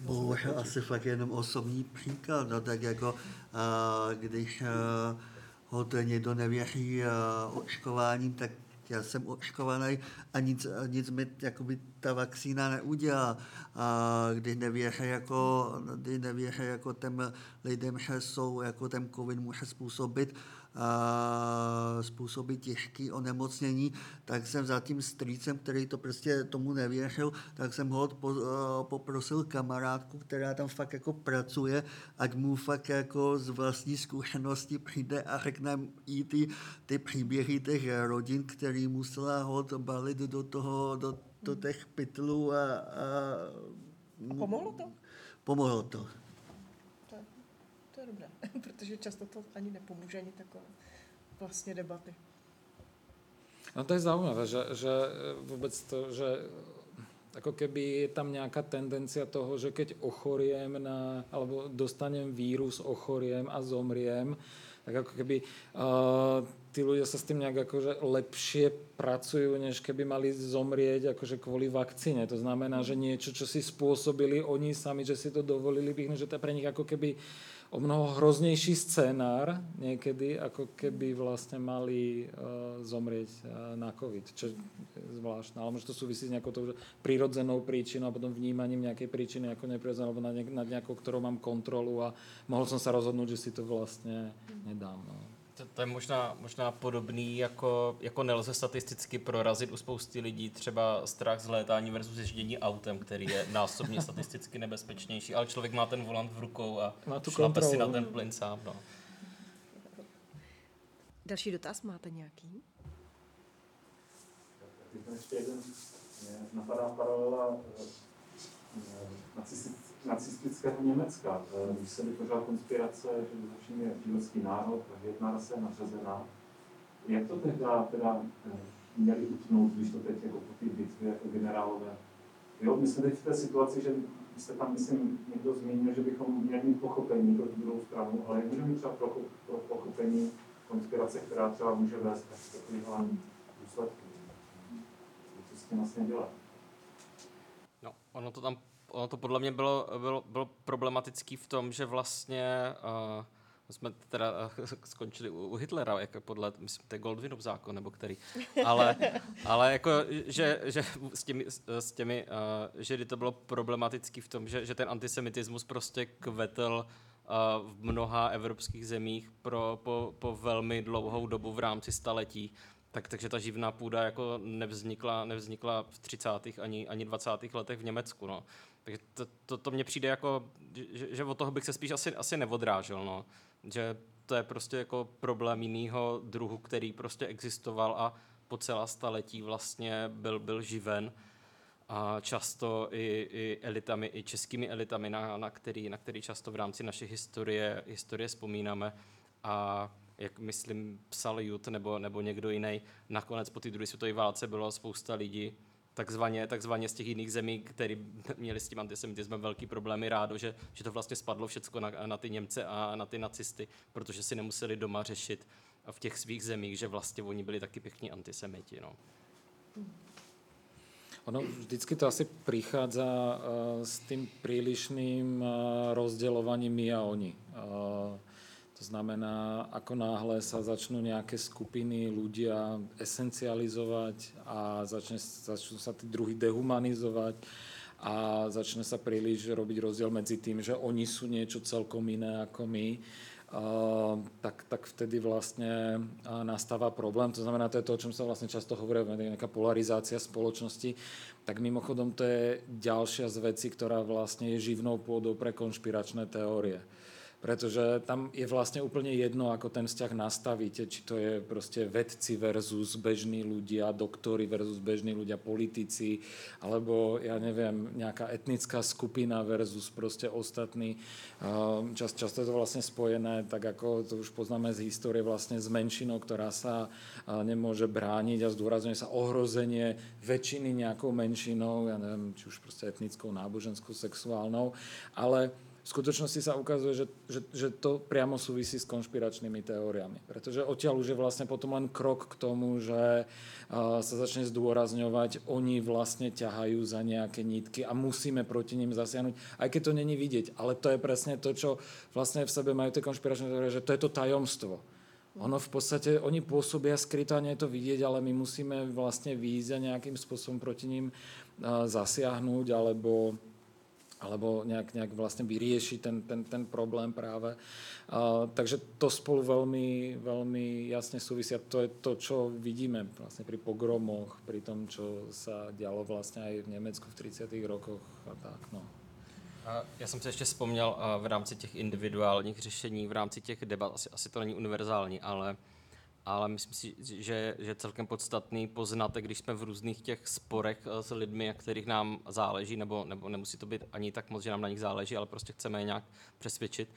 Bohužel asi fakt jenom osobní příklad, no tak jako uh, když uh, ho to někdo nevěří uh, očkováním, tak já jsem očkovaný a nic, nic mi jakoby, ta vakcína neudělá. A když nevěří jako, když nevěří jako těm lidem, že jsou, jako ten covid může způsobit způsobit těžké onemocnění, tak jsem za tím strýcem, který to prostě tomu nevěřil, tak jsem ho poprosil kamarádku, která tam fakt jako pracuje, ať mu fakt jako z vlastní zkušenosti přijde a řekne jí ty, ty příběhy těch rodin, který musela ho balit do toho, do, do těch pytlů a, a, a pomohlo to? Pomohlo to dobré, protože často to ani nepomůže, ani takové vlastně debaty. No to je zaujímavé, že, že vůbec to, že ako keby je tam nejaká tendencia toho, že keď ochoriem na, alebo dostanem vírus, ochoriem a zomriem, tak ako keby uh, tí ľudia sa s tým nejak akože lepšie pracujú, než keby mali zomrieť akože kvôli vakcíne. To znamená, že niečo, čo si spôsobili oni sami, že si to dovolili, bych, že to je pre nich ako keby o mnoho hroznejší scénár niekedy, ako keby vlastne mali uh, zomrieť uh, na COVID, čo je zvláštne. Ale môže to súvisí s nejakou tou prírodzenou príčinou a potom vnímaním nejakej príčiny ako neprirodzenou, alebo nad, nejakou, ktorou mám kontrolu a mohol som sa rozhodnúť, že si to vlastne nedám. No to, to je možná, možná podobný, jako, jako nelze statisticky prorazit u spousty lidí třeba strach z létání versus ježdění autem, který je násobně statisticky nebezpečnější, ale člověk má ten volant v rukou a má tu šlape si na ten plyn sám. No. Další dotaz máte nějaký? Ještě jeden napadá paralela eh, nacistické nacistického Německa, eh, když se vytvořila konspirace, že začíně židovský národ a jedna rasa nadřazená. Jak to tehda teda eh, měli utnout, když to teď jako po té bitvě jako generálové? Jo, my jsme teď v té situaci, že jste tam, myslím, někdo zmínil, že bychom měli mít pochopení pro druhou stranu, ale jak můžeme mít třeba pro, pro pochopení konspirace, která třeba může vést k takovým důsledkům? Co s tím vlastně dělat? No, ono to tam ono to podle mě bylo, bylo, bylo problematický v tom, že vlastně uh, jsme teda uh, skončili u, u Hitlera, jako podle, myslím, to je Goldwynův zákon, nebo který, ale, ale jako, že, že s těmi, s těmi uh, židy to bylo problematický v tom, že, že ten antisemitismus prostě kvetl v mnoha evropských zemích pro, po, po velmi dlouhou dobu v rámci staletí. Tak, takže ta živná půda jako nevznikla, nevznikla v 30. ani, ani 20. letech v Německu. No. Takže to, to, to mně přijde jako, že, že od toho bych se spíš asi, asi neodrážel, no. Že to je prostě jako problém jiného druhu, který prostě existoval a po celá staletí vlastně byl, byl živen a často i, i elitami, i českými elitami, na, na, který, na který často v rámci naší historie, historie vzpomínáme. A jak myslím psal Jut nebo, nebo někdo jiný, nakonec po té druhé světové válce bylo spousta lidí, takzvaně, takzvaně z těch jiných zemí, který měli s tím antisemitismem velký problémy, rádo, že, že to vlastně spadlo všechno na, na ty Němce a na ty nacisty, protože si nemuseli doma řešit v těch svých zemích, že vlastně oni byli taky pěkní antisemiti. No. Ono vždycky to asi prichádza uh, s tým prílišným uh, rozdeľovaním my a oni. Uh, to znamená, ako náhle sa začnú nejaké skupiny ľudia esencializovať a začne, začnú sa tí druhy dehumanizovať a začne sa príliš robiť rozdiel medzi tým, že oni sú niečo celkom iné ako my, Uh, tak, tak vtedy vlastne uh, nastáva problém. To znamená, to je to, o čom sa vlastne často hovorí, nejaká polarizácia spoločnosti. Tak mimochodom to je ďalšia z vecí, ktorá vlastne je živnou pôdou pre konšpiračné teórie pretože tam je vlastne úplne jedno, ako ten vzťah nastavíte, či to je proste vedci versus bežní ľudia, doktory versus bežní ľudia, politici, alebo ja neviem, nejaká etnická skupina versus proste ostatní. Ehm, čas, často je to vlastne spojené, tak ako to už poznáme z histórie, vlastne s menšinou, ktorá sa nemôže brániť a zdôrazňuje sa ohrozenie väčšiny nejakou menšinou, ja neviem, či už proste etnickou, náboženskou, sexuálnou, ale v skutočnosti sa ukazuje, že, že, že to priamo súvisí s konšpiračnými teóriami. Pretože odtiaľ už je vlastne potom len krok k tomu, že uh, sa začne zdôrazňovať, oni vlastne ťahajú za nejaké nitky a musíme proti ním zasiahnuť, aj keď to není vidieť. Ale to je presne to, čo vlastne v sebe majú tie konšpiračné teórie, že to je to tajomstvo. Ono v podstate, oni pôsobia skryto a nie je to vidieť, ale my musíme vlastne výjsť a nejakým spôsobom proti ním uh, zasiahnuť alebo alebo nejak, nejak vlastne vyriešiť ten, ten, ten problém práve. Uh, takže to spolu veľmi, veľmi jasne súvisia. To je to, čo vidíme vlastne pri pogromoch, pri tom, čo sa dialo vlastne aj v Nemecku v 30. rokoch a tak. No. Já jsem si ještě vzpomněl v rámci těch individuálních řešení, v rámci těch debat, asi, asi to není univerzální, ale ale myslím si, že, je celkem podstatný poznatek, když jsme v různých těch sporech eh, s lidmi, kterých nám záleží, nebo, nebo nemusí to být ani tak moc, že nám na nich záleží, ale prostě chceme je nějak přesvědčit,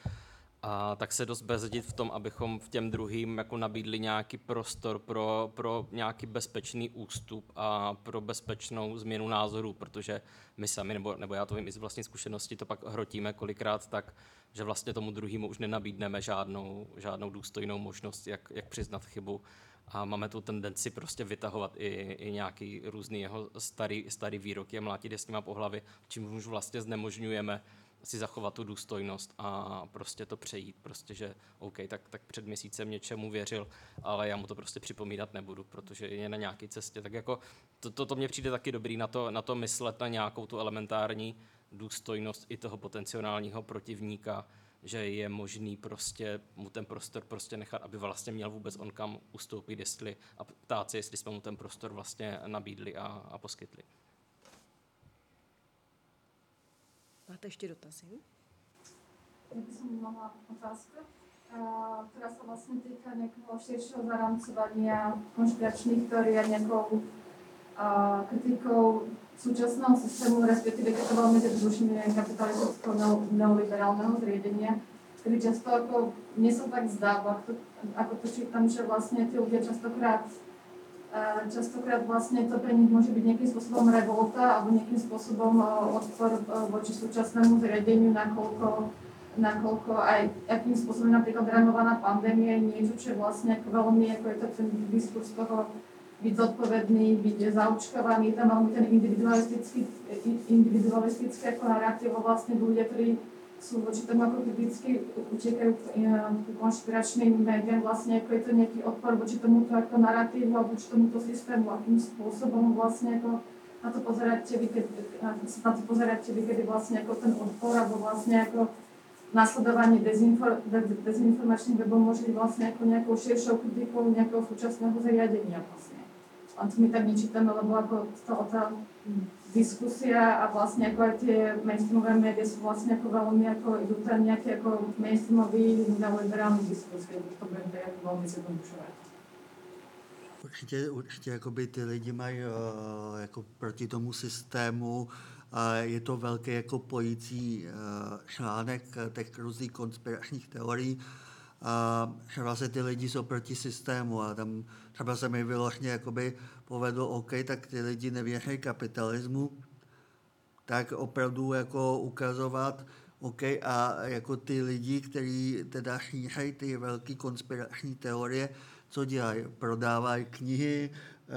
a tak se dost bezdit v tom, abychom v těm druhým jako nabídli nějaký prostor pro, pro nějaký bezpečný ústup a pro bezpečnou změnu názorů, protože my sami, nebo, nebo já to vím i z vlastní zkušenosti, to pak hrotíme kolikrát tak, že vlastně tomu druhému už nenabídneme žádnou, žádnou důstojnou možnost, jak, jak přiznat chybu. A máme tu tendenci prostě vytahovat i, i nějaký různý jeho starý, starý výroky a mlátit je s nima po hlavě, čím už vlastně znemožňujeme si zachovat tu důstojnost a prostě to přejít. Prostě, že OK, tak, tak před měsícem něčemu věřil, ale já mu to prostě připomínat nebudu, protože je na nějaké cestě. Tak jako to, to, to mně přijde taky dobrý na to, na to myslet na nějakou tu elementární důstojnost i toho potenciálního protivníka, že je možný prostě mu ten prostor prostě nechat, aby vlastně měl vůbec on kam ustoupit, jestli a ptát se, jestli jsme mu ten prostor vlastně nabídli a, a poskytli. Máte ještě dotazy? Ja by som mala otázku, ktorá sa vlastne týka nejakého širšieho zaramcovania konšpiračných teórií a nejakou kritikou súčasného systému, respektíve keď to veľmi zjednodušenie kapitalistického neoliberálneho zriedenia, kedy často ako, mne sa tak zdá, ako to, ako to čítam, že vlastne tí ľudia častokrát častokrát vlastne to pre nich môže byť nejakým spôsobom revolta alebo nejakým spôsobom odpor voči súčasnému zriadeniu, nakoľko, nakoľko aj akým spôsobom napríklad renovovaná pandémia je niečo, čo je vlastne ako veľmi, ako je to ten diskurs toho byť zodpovedný, byť zaočkovaný, tam veľmi ten individualistický, individualistický ako narratív vlastne ľudia, ktorí sú voči tomu ako kriticky utekajú k konšpiračným médiám, vlastne ako je to nejaký odpor voči tomuto ako narratívu a voči tomuto systému, akým spôsobom vlastne ako na to pozeráte vy, keď, na to pozeráte vy, kedy vlastne ako ten odpor, alebo vlastne ako nasledovanie dezinfor, dezinformačných webov môže byť vlastne ako nejakou širšou kritikou nejakého súčasného zariadenia vlastne. A to my tak nečítame, lebo ako to, tá diskusia a vlastne ako aj tie mainstreamové médiá sú vlastne ako veľmi ako idú tam nejaký ako mainstreamový neoliberálny diskurs, keď to budeme jako veľmi zjednodušovať. Určitě, určitě jakoby ty lidi mají uh, jako proti tomu systému a je to velký jako pojící uh, článek těch různých konspiračních teorií, a že vlastně ty lidi jsou proti systému a tam třeba se mi vyložně jakoby povedlo, OK, tak ty lidi nevěří kapitalismu, tak opravdu jako ukazovat, OK, a jako ty lidi, kteří teda šířejí ty velké konspirační teorie, co dělají? Prodávají knihy, eh,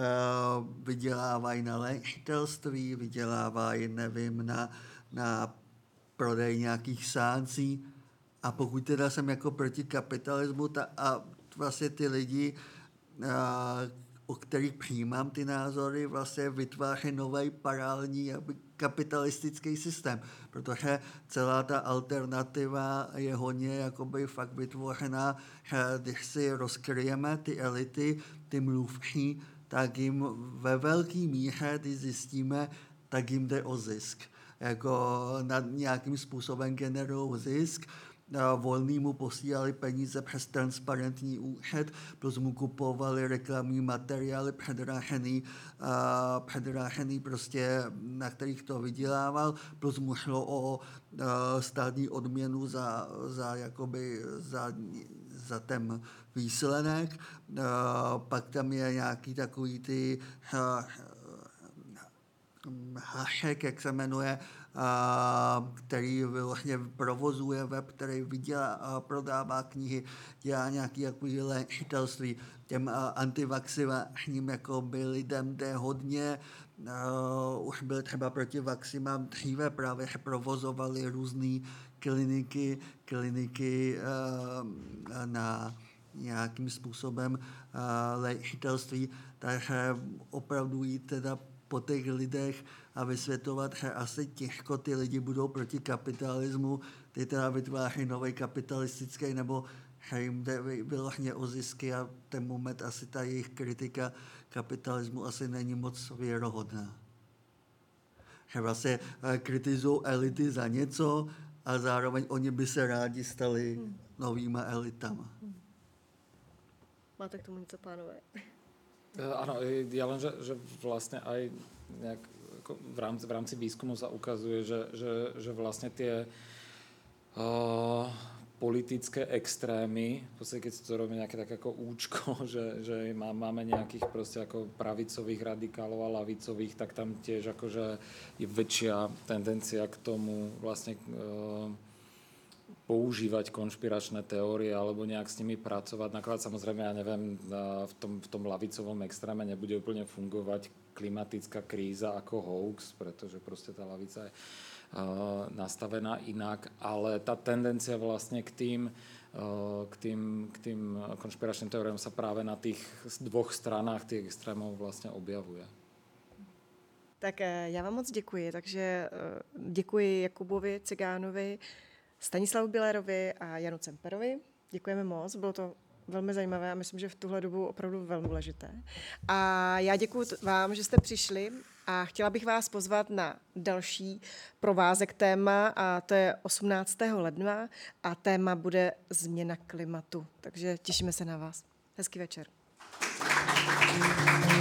vydělávají na léčitelství, vydělávají, nevím, na, na prodej nějakých sáncí. A pokud teda jsem jako proti kapitalismu ta, a vlastně ty lidi, a, o kterých přijímám ty názory, vlastně vytváří nový paralelní kapitalistický systém, protože celá ta alternativa je hodně jakoby fakt vytvořená, že když si rozkryjeme ty elity, ty mluvčí, tak jim ve velké míře, když zjistíme, tak jim jde o zisk. Jako nad nějakým způsobem generují zisk, volný mu posílali peníze přes transparentní účet, plus mu kupovali reklamní materiály předražený, předražený prostě, na kterých to vydělával, plus mu šlo o státní odměnu za, za, jakoby, za, za ten výsledek. Pak tam je nějaký takový ty Hašek, jak se jmenuje, který vlastně provozuje web, který vydělá, prodává knihy, dělá nějaké jako léčitelství. Těm antivaxivním jako by lidem jde hodně, už byl třeba proti vaxima, dříve právě provozovali různé kliniky, kliniky na nějakým způsobem léčitelství, takže opravdu jít teda po těch lidech a vysvětlovat, že asi těžko ty lidi budou proti kapitalismu, ty teda vytváří nový kapitalistický nebo že jim jde vyloženě o zisky a ten moment asi ta jejich kritika kapitalismu asi není moc věrohodná. Že vlastně eh, kritizují elity za něco a zároveň oni by se rádi stali hmm. novýma elitama. Hmm. Máte k tomu něco, pánové? Eh, ano, já len, že, že vlastně aj nejak v rámci, v rámci výskumu sa ukazuje, že, že, že vlastne tie uh, politické extrémy, v podstate keď si to robí nejaké tak ako účko, že, že má, máme nejakých proste ako pravicových radikálov a lavicových, tak tam tiež akože je väčšia tendencia k tomu vlastne uh, používať konšpiračné teórie alebo nejak s nimi pracovať. Naklad samozrejme, ja neviem, v tom, v tom lavicovom extréme nebude úplne fungovať klimatická kríza ako hoax, pretože proste tá lavica je uh, nastavená inak, ale tá tendencia vlastne k tým, uh, k tým, k tým konšpiračným teóriám sa práve na tých dvoch stranách tých extrémov vlastne objavuje. Tak eh, já vám moc děkuji, takže eh, děkuji Jakubovi Cigánovi, Stanislavu Bilerovi a Janu Cemperovi. Děkujeme moc, bylo to velmi zajímavé a myslím, že v tuhle dobu opravdu velmi důležité. A já děkuji vám, že jste přišli a chtěla bych vás pozvat na další provázek téma a to je 18. ledna a téma bude změna klimatu. Takže těšíme se na vás. Hezký večer. Thank you.